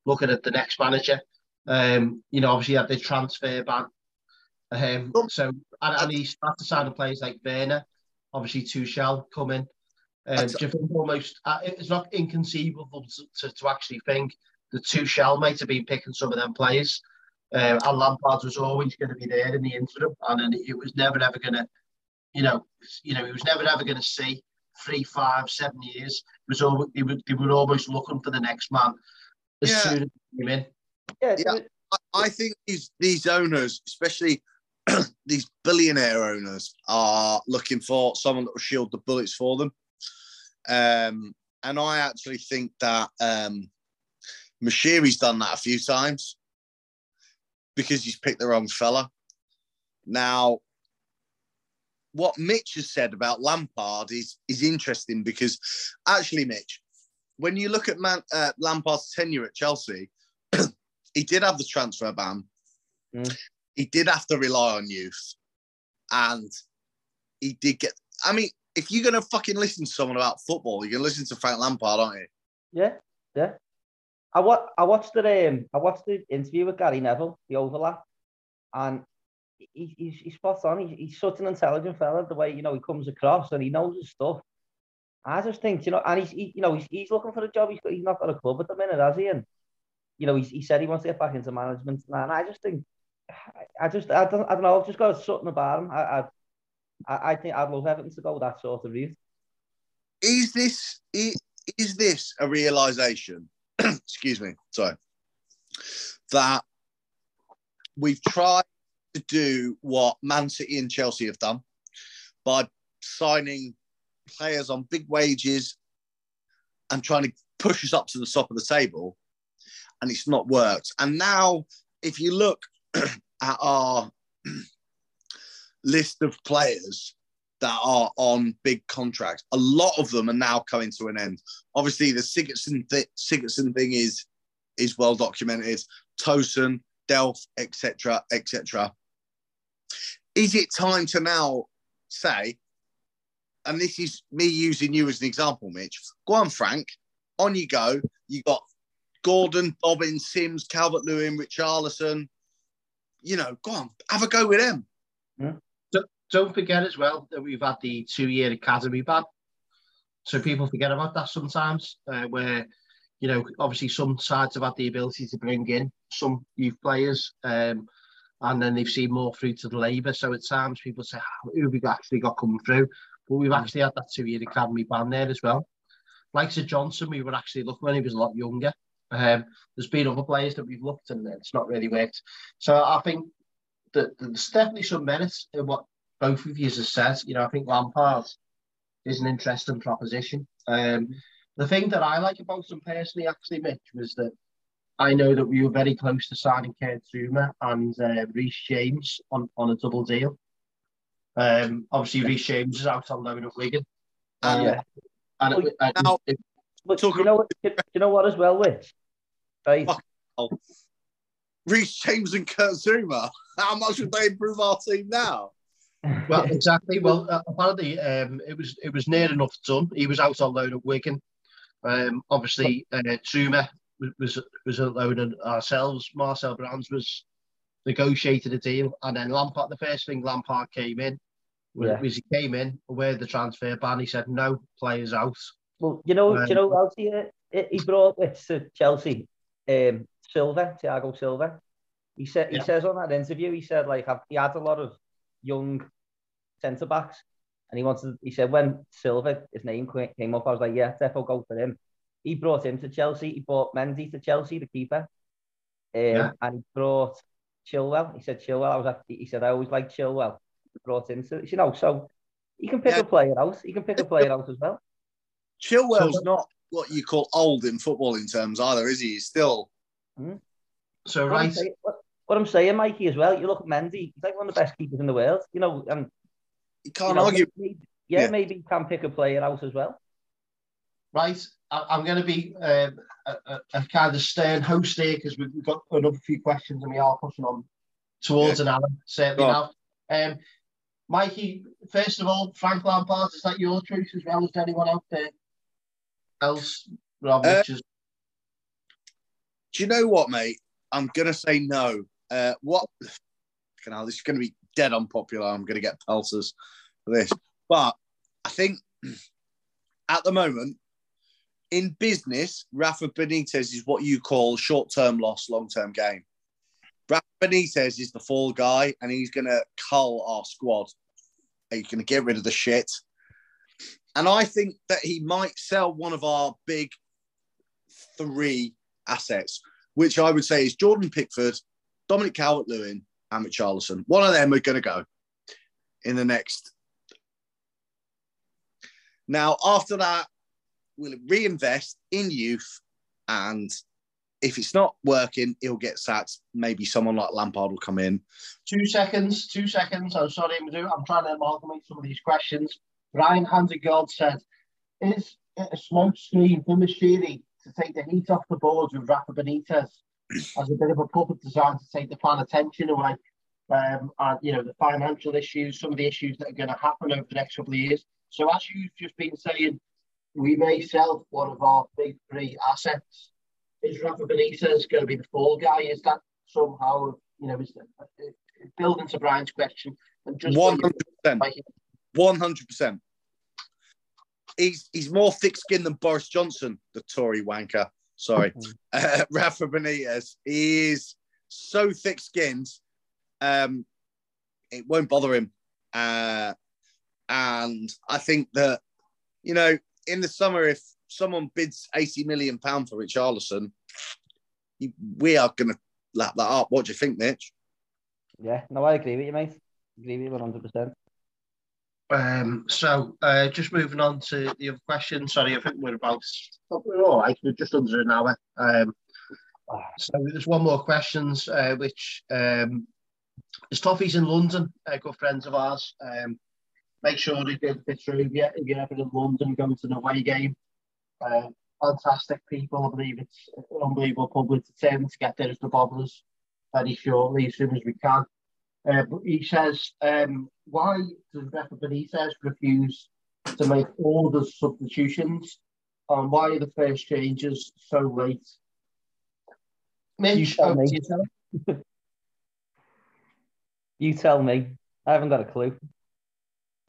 looking at the next manager. Um, you know, obviously, had the transfer ban. Um, so, and, and he started to sign players like Werner, obviously, Tuchel come in. Um, do you think almost uh, it's not inconceivable to, to, to actually think the Tuchel might have been picking some of them players, uh, and Lampard was always going to be there in the interim, and then it was never ever going to, you know, you know, he was never ever going to see three, five, seven years. It was all they were, they were almost looking for the next man as Yeah. soon as he came in. yeah, Yeah. I, I think these these owners, especially these billionaire owners, are looking for someone that will shield the bullets for them. Um, and I actually think that um, Moshiri's done that a few times because he's picked the wrong fella. Now, what Mitch has said about Lampard is is interesting because actually, Mitch, when you look at Man, uh, Lampard's tenure at Chelsea, he did have the transfer ban. Mm. He did have to rely on youth, and he did get. I mean, if you're gonna fucking listen to someone about football, you're gonna listen to Frank Lampard, aren't you? Yeah, yeah. I I watched the um, I watched the interview with Gary Neville, the overlap, and he, he's, he's spot on. He's, he's such an intelligent fella. The way you know he comes across and he knows his stuff. I just think you know, and he's he, you know he's, he's looking for a job. He's he's not got a club at the minute, has he? And you know, he's, he said he wants to get back into management, and I just think, I, just I don't I don't know. I've just got something about him. I, I I think I'd love Everton to go that sort of route. Is this is this a realization? excuse me, sorry. That we've tried to do what Man City and Chelsea have done by signing players on big wages and trying to push us up to the top of the table, and it's not worked. And now, if you look at our list of players that are on big contracts, a lot of them are now coming to an end. Obviously, the Sigurdsson, th- Sigurdsson thing is is well documented. Tosin, Delph, etc., etc. Is it time to now say, and this is me using you as an example, Mitch? Go on, Frank. On you go. You got Gordon, Dobbin, Simms, Calvert Lewin, Richarlison. You know, go on, have a go with them. Don't forget as well that we've had the two-year academy ban. So people forget about that sometimes, uh, where you know obviously some sides have had the ability to bring in some youth players, um, and then they've seen more through to the labour. So at times people say, "Ah, "Who have we actually got coming through?" But we've actually had that two-year academy ban there as well. Like Sir Johnson, we were actually looking when he was a lot younger. Um, there's been other players that we've looked and it's not really worked. So I think that there's definitely some merit in what both of you have said. You know, I think Lampard is an interesting proposition. Um, the thing that I like about him personally, actually, Mitch, was that I know that we were very close to signing Kurt Zouma and uh, Reece James on, on a double deal. Um, obviously, Reece James is out on loan at Wigan. Um, Yeah. And it, and Now- it- But Talk you know, what- you know what as well, which right? Fuck. Reece James and Kurt Zouma. How much would they improve our team now? Well, exactly. Well, uh, apparently, um, it was it was near enough done. He was out on loan at Wigan. Um, obviously, uh, Zouma was was, was on loan and ourselves. Marcel Brands was negotiated a deal, and then Lampard. The first thing Lampard came in was, Yeah. was he came in where the transfer ban. He said no players out. Well, you know, Um, you know else he, uh, he brought with to Chelsea? Um, Silva, Thiago Silva. He said he Yeah. says on that interview, he said like he had a lot of young centre backs, and he wanted. He said when Silva, his name came up, I was like, yeah, defo go for him. He brought him to Chelsea. He brought Mendy to Chelsea, the keeper, um, Yeah. and he brought Chilwell. He said Chilwell. I was at, he said I always liked Chilwell. He brought him to you know so. He can pick Yeah. a player out. He can pick a player out as well. Chilwell's So- not what you call old in footballing terms either, is he? He's still So What I'm, right, what, what I'm saying, Mikey, as well, you look at Mendy, he's like one of the best keepers in the world, you know, and you you can't you know, argue. maybe, yeah, Yeah. maybe he can pick a player out as well. right. I, I'm going to be um, a, a, a kind of stern host here because we've we've got another few questions and we are pushing on towards an hour certainly Go now. Um, Mikey, first of all, Frank Lampard, is that your choice as well as anyone out there else? Rob, Uh, which is Do you know what, mate? I'm gonna say no. Uh, what? Hell, this is gonna be dead unpopular. I'm gonna get pelters for this, but I think at the moment in business, Rafa Benitez is what you call short-term loss, long-term gain. Rafa Benitez is the fall guy, and he's gonna cull our squad. He's gonna get rid of the shit. And I think that he might sell one of our big three assets, which I would say is Jordan Pickford, Dominic Calvert Lewin, and Richarlison. One of them are going to go in the next. Now, after that, we'll reinvest in youth. And if it's not working, he'll get sacked. Maybe someone like Lampard will come in. two seconds, two seconds. I'm sorry, Madhu. I'm trying to amalgamate some of these questions. Ryan Handegaard said, is it a smoke screen for Moshiri to take the heat off the boards with Rafa Benitez as a bit of a puppet designed to take the fan attention away? Um, and you know the financial issues, some of the issues that are going to happen over the next couple of years. So as you've just been saying, we may sell one of our big three assets. Is Rafa Benitez going to be the fall guy? Is that somehow you know is that, building to Brian's question and just One hundred percent. One hundred percent. He's he's more thick-skinned than Boris Johnson, the Tory wanker. Sorry, uh, Rafa Benitez. He is so thick-skinned, um, it won't bother him. Uh, and I think that you know, in the summer, if someone bids eighty million pound for Richarlison, we are going to lap that up. What do you think, Mitch? Yeah, no, I agree with you, mate. Agree with you 100%. Um, so uh, just moving on to the other question. Sorry, I think we're about we're all right. We're just under an hour. Um, so there's one more questions, uh, which um, is Toffee's in London, uh, good friends of ours. Um, make sure they get fit through. Yeah, if you're ever in London, go to an away game. Uh, fantastic people. I believe it's unbelievable public to turn to get there as the bobblers very shortly, as soon as we can. Uh, but he says, um, why does Rafa Benitez refuse to make all the substitutions? And why are the first changes so late? You Mitch, tell me. to. You tell me. I haven't got a clue.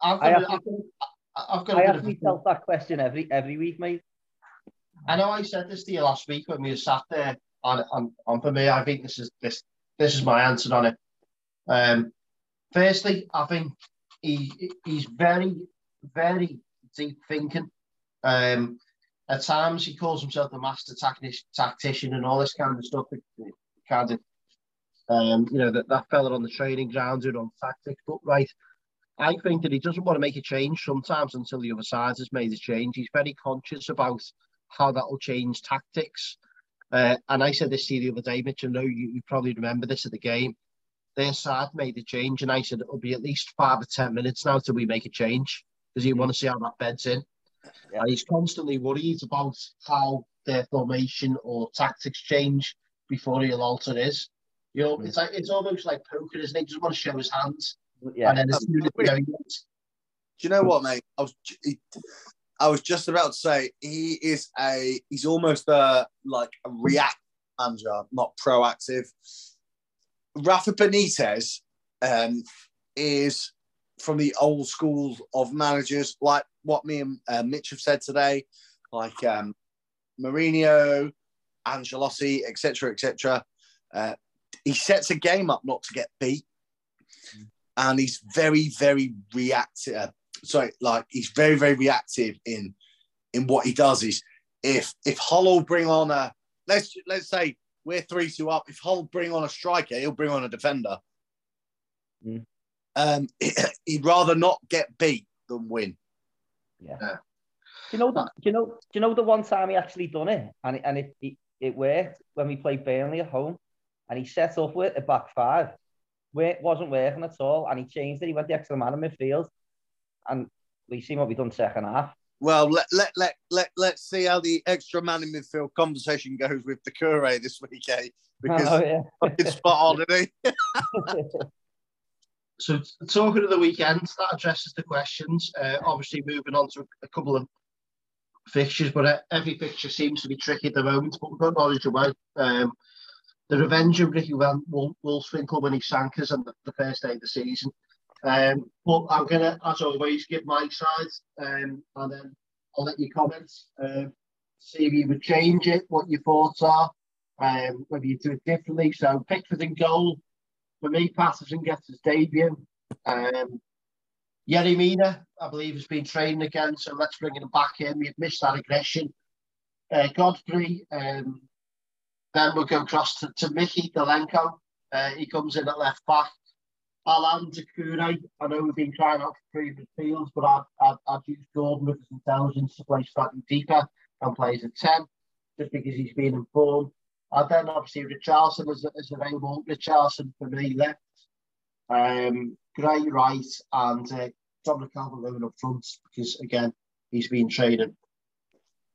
I've got, a- have I've got, a- I've got I a ask myself that question every every week, mate. I know I said this to you last week when we sat there, and, and, and for me, I think this is this this is my answer on it. Um, firstly, I think he he's very very deep thinking. Um, at times, he calls himself the master tactic, tactician and all this kind of stuff. Kind of, um, you know, that that fella on the training ground doing on tactics. But right, I think that he doesn't want to make a change sometimes until the other side has made a change. He's very conscious about how that will change tactics. Uh, and I said this to you the other day, Mitch. I know you, you probably remember this at the game. Their side made a change, and I said it'll be at least five or ten minutes now till we make a change because you want to see how that beds in. Yeah. And he's constantly worried about how their formation or tactics change before he'll alter his. You know, mm. it's like it's almost like poker, isn't it? He doesn't want to show his hands. Yeah. And then as soon as Do you know what, mate? I was I was just about to say he is a he's almost a like a react manager, not proactive. Rafa Benitez um, is from the old school of managers, like what me and uh, Mitch have said today, like um, Mourinho, Ancelotti, etc., etc. Uh, he sets a game up not to get beat, and he's very, very reactive. Uh, sorry, like he's very, very reactive in in what he does. Is if if Hollow bring on a let's let's say we're three two up. If Hull bring on a striker, he'll bring on a defender. Mm. Um, he'd rather not get beat than win. Yeah. yeah. Do you know that? Do you know? Do you know the one time he actually done it, and it, and it, it, it worked when we played Burnley at home, and he set up with a back five, where it wasn't working at all, and he changed it. He went the extra man in midfield, and we seen what we done second half. Well, let, let, let, let, let's see how the extra man in midfield conversation goes with the Cure this week, eh? Because oh, yeah. fucking spot on, isn't he? so, talking of the weekend, that addresses the questions. Uh, obviously, moving on to a couple of fixtures, but uh, every fixture seems to be tricky at the moment. But we've got knowledge about um, the revenge of Ricky Van Wolfswinkel when he sank us on the, the first day of the season. Um, but I'm going to, as always, give my side um, and then I'll let you comment. Um, see if you would change it, what your thoughts are, um, whether you do it differently. So, Pickford in goal. For me, Patterson gets his debut. Um, Yerry Mina, I believe, has been training again, so let's bring him back in. We've missed that aggression. Uh, Godfrey, um, then we'll go across to, to Mykolenko. Uh, he comes in at left back. Alan Doucouré, I know we've been trying out for previous fields, but I'd, I'd, I'd use Gordon with his intelligence to play slightly deeper and play as a 10, just because he's been informed. And then obviously Richarlison is, is available. Richarlison for me left. Um, Gray right and uh, Dominic Calvert-Lewin up front because again he's been training.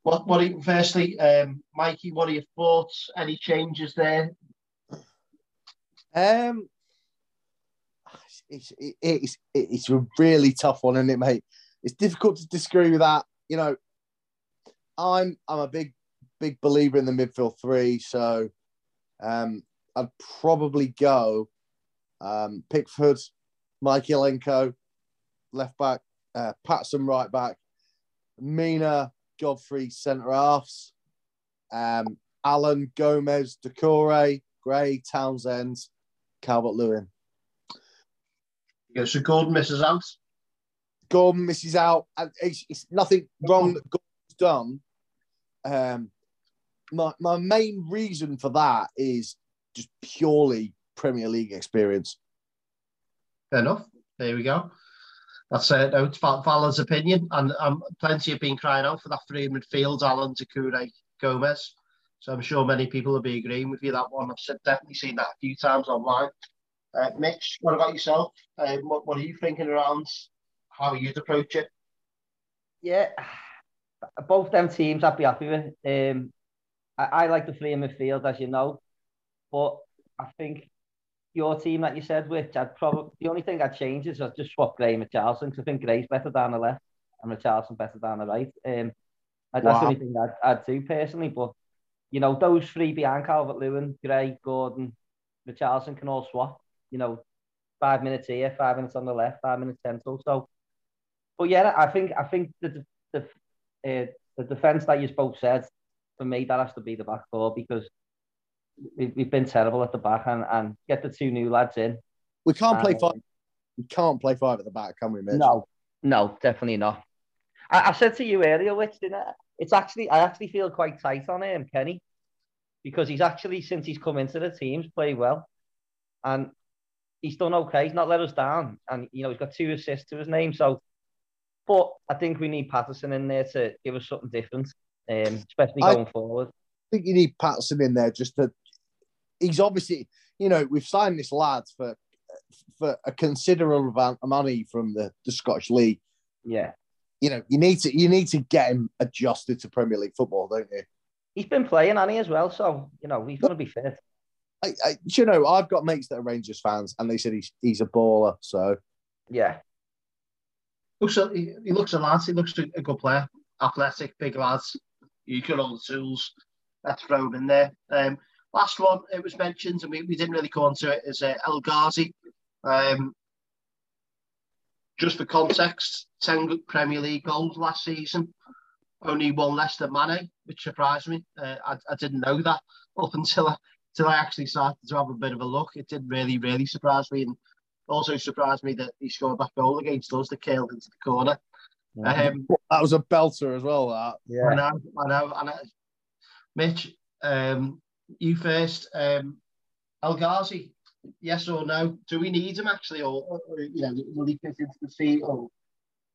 What what you, firstly, um, Mikey, what are your thoughts? Any changes there? Um, it's it's it's a really tough one, isn't it, mate? It's difficult to disagree with that. You know, I'm I'm a big big believer in the midfield three, so um, I'd probably go um, Pickford, Mykolenko, left back, uh, Patterson right back, Mina, Godfrey centre halves, um, Allan, Gomez, Doucouré, Gray, Townsend, Calvert Lewin. Yeah, so Gordon misses out. Gordon misses out. And it's, it's nothing wrong that Gordon's done. Um, my, my main reason for that is just purely Premier League experience. Fair enough. There we go. That's uh, no, it's Val's opinion, and um, plenty have been crying out for that three midfield, Allan, Doucouré, Gomez. So I'm sure many people will be agreeing with you that one. I've definitely seen that a few times online. Uh, Mitch, what about yourself? Uh, what, what are you thinking around how you'd approach it? Yeah, both them teams I'd be happy with. Um, I, I like the three in midfield, as you know, but I think your team that you said, which I'd probably the only thing I'd change is I'd just swap Gray and Charleston because I think Gray's better down the left and Charleston better down the right. Um, that's the only thing I'd, I'd do personally. But you know, those three behind Calvert Lewin, Gray, Gordon, Richarlison can all swap you know, five minutes here, five minutes on the left, five minutes central. So, but yeah, I think I think the the uh, the defense that you both said for me that has to be the back four because we've, we've been terrible at the back and, and get the two new lads in. We can't play five. We can't play five at the back, can we, Mitch? No, no, definitely not. I, I said to you earlier, which didn't I? It's actually I actually feel quite tight on him, Kenny, because he's actually since he's come into the teams played well, and he's done okay. He's not let us down, and you know he's got two assists to his name. So, but I think we need Patterson in there to give us something different, um, especially going I forward. I think you need Patterson in there just to. He's obviously, you know, we've signed this lad for for a considerable amount of money from the, the Scottish League. Yeah. you know, you need to you need to get him adjusted to Premier League football, don't you? He's been playing, Annie, as well. So you know he's going to be fit. I, I, you know, I've got mates that are Rangers fans, and they said he's he's a baller. So yeah, looks a, he, he looks a lad. He looks a, a, good player, athletic, big lads. You got all the tools. That's thrown in there. Um, last one, it was mentioned, and we, we didn't really go on to it, is uh, El Ghazi. Um, just for context, 10 Premier League goals last season, only one less than Mane, which surprised me. Uh, I, I didn't know that up until I, until I actually started to have a bit of a look. It did really, really surprise me. And also surprised me that he scored that goal against us that curled into the corner. Um, that was a belter as well, that. Yeah. I know, I know. And I, Mitch, um, you first. Um, El Ghazi, yes or no? Do we need him actually, or, or you know, will he fit into the team, or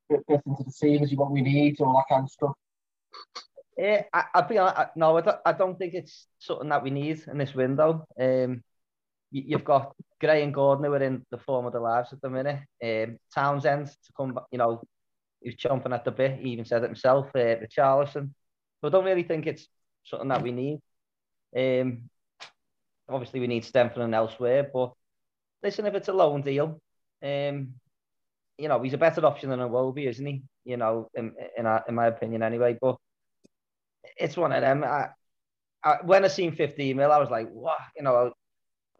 fit into the team? Is he what we need, or that kind of stuff? Yeah, I, I'll be honest. No, I don't, I don't think it's something that we need in this window. Um, you, you've got Gray and Gordon who are in the form of their lives at the minute. Um, Townsend to come back, you know, he's chomping at the bit. He even said it himself. Uh, the Charlison. But I don't really think it's something that we need. Um, obviously we need strengthening elsewhere, but listen, if it's a loan deal, um, you know, he's a better option than a Iwobi, isn't he? You know, in in, in my opinion, anyway. But it's one of them. I, I, when I seen 15 mil, I was like, what? You know,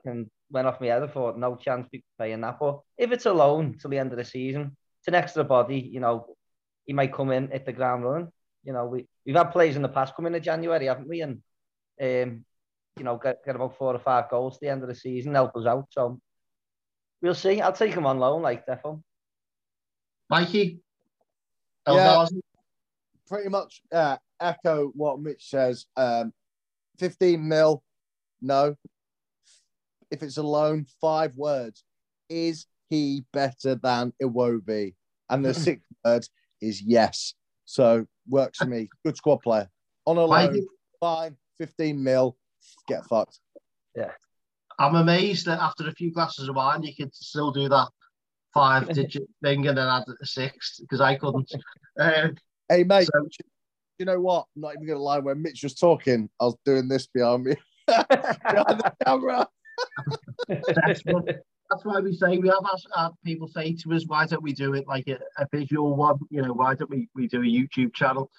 and went off my head. I thought, no chance people paying that. But if it's a loan till the end of the season, it's an extra body. You know, he might come in at the ground running. You know, we we've had players in the past come in in January, haven't we? And um, you know, get, get about four or five goals at the end of the season, help us out. So we'll see. I'll take him on loan, like Defo. Mikey, yeah, pretty much uh, echo what Mitch says. Um, 15 mil, no. If it's a loan, five words. Is he better than Iwobi? And the sixth word is yes. So works for me. Good squad player. On a loan, fine. 15 mil, get fucked. Yeah. I'm amazed that after a few glasses of wine, you could still do that five digit thing and then add a sixth because I couldn't. Um, hey, mate, so, you know what? I'm not even going to lie. When Mitch was talking, I was doing this behind me, behind the camera. that's, what, that's, why we say we have our, people say to us, why don't we do it like a, a visual one? You know, why don't we, we do a YouTube channel?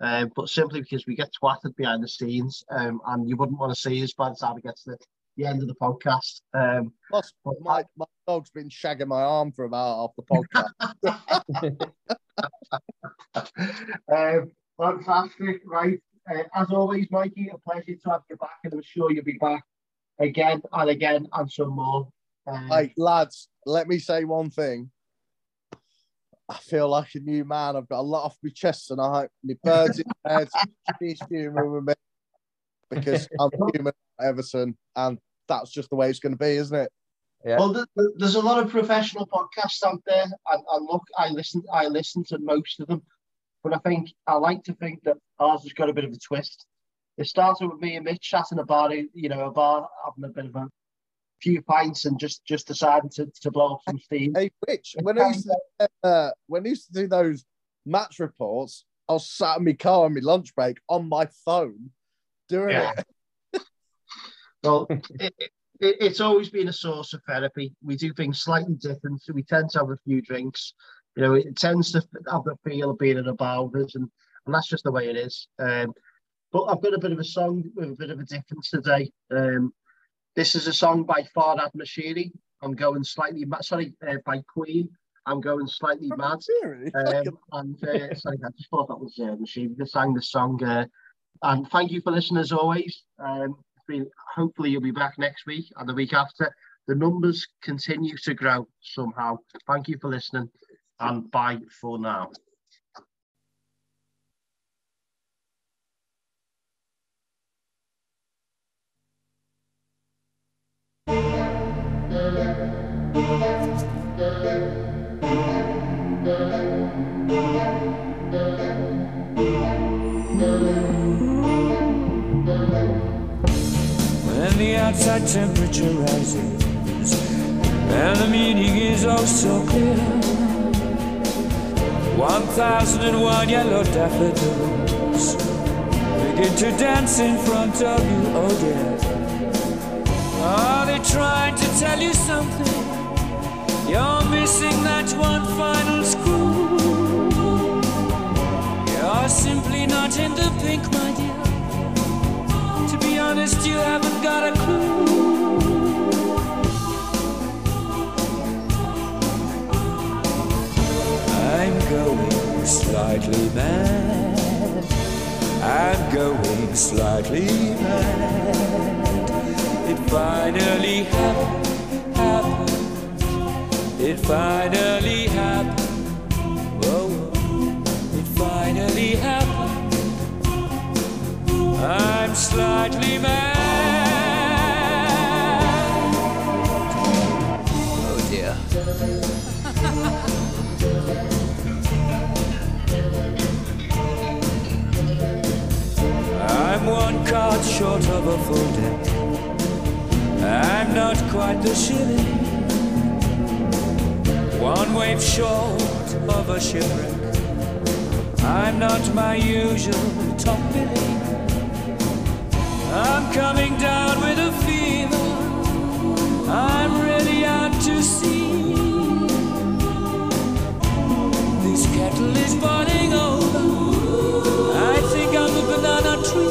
Um, but simply because we get twatted behind the scenes, um, and you wouldn't want to see us by the time it gets to the end of the podcast. Um, Plus, my, my dog's been shagging my arm for about half the podcast. um, fantastic, right? Uh, as always, Mikey, a pleasure to have you back, and I'm sure you'll be back again and again and some more. Um, hey, lads, let me say one thing. I feel like a new man. I've got a lot off my chest tonight. My birds in bed. She's human with me because I'm human, Everton, and that's just the way it's going to be, isn't it? Yeah. Well, there's a lot of professional podcasts out there, and, and look, I listen, I listen to most of them, but I think I like to think that ours has got a bit of a twist. It started with me and Mitch chatting about it, you know, a bar having a bit of a few pints and just just deciding to, to blow up some steam. Hey, Rich, when I used to, uh, when I used to do those match reports, I was sat in my car on my lunch break on my phone doing yeah. it. well, it, it, it's always been a source of therapy. We do things slightly different, so we tend to have a few drinks. You know, it tends to have the feel of being in a bar with us, and, and that's just the way it is. Um, but I've got a bit of a song with a bit of a difference today. Um, this is a song by Farhad Moshiri. I'm going slightly mad. Sorry, uh, by Queen. I'm going slightly oh, mad. Um, and uh, sorry, I just thought that was uh, Moshiri that sang the song. Uh, and thank you for listening as always. Um, hopefully you'll be back next week and the week after. The numbers continue to grow somehow. Thank you for listening and bye for now. Outside temperature rises and the meaning is oh so clear One thousand and one yellow daffodils begin to dance in front of you, oh dear. Are they trying to tell you something? You're missing that one final screw. You're simply not in the pink, my dear. To be honest, you haven't got a clue. I'm going slightly mad. I'm going slightly mad. It finally happened, happened. It finally happened. Whoa. It finally happened. I'm slightly mad. Oh dear. I'm one card short of a full deck. I'm not quite the shilling. One wave short of a shipwreck. I'm not my usual top billing. Coming down with a fever. I'm really out to sea. This kettle is boiling over. I think I'm a banana tree.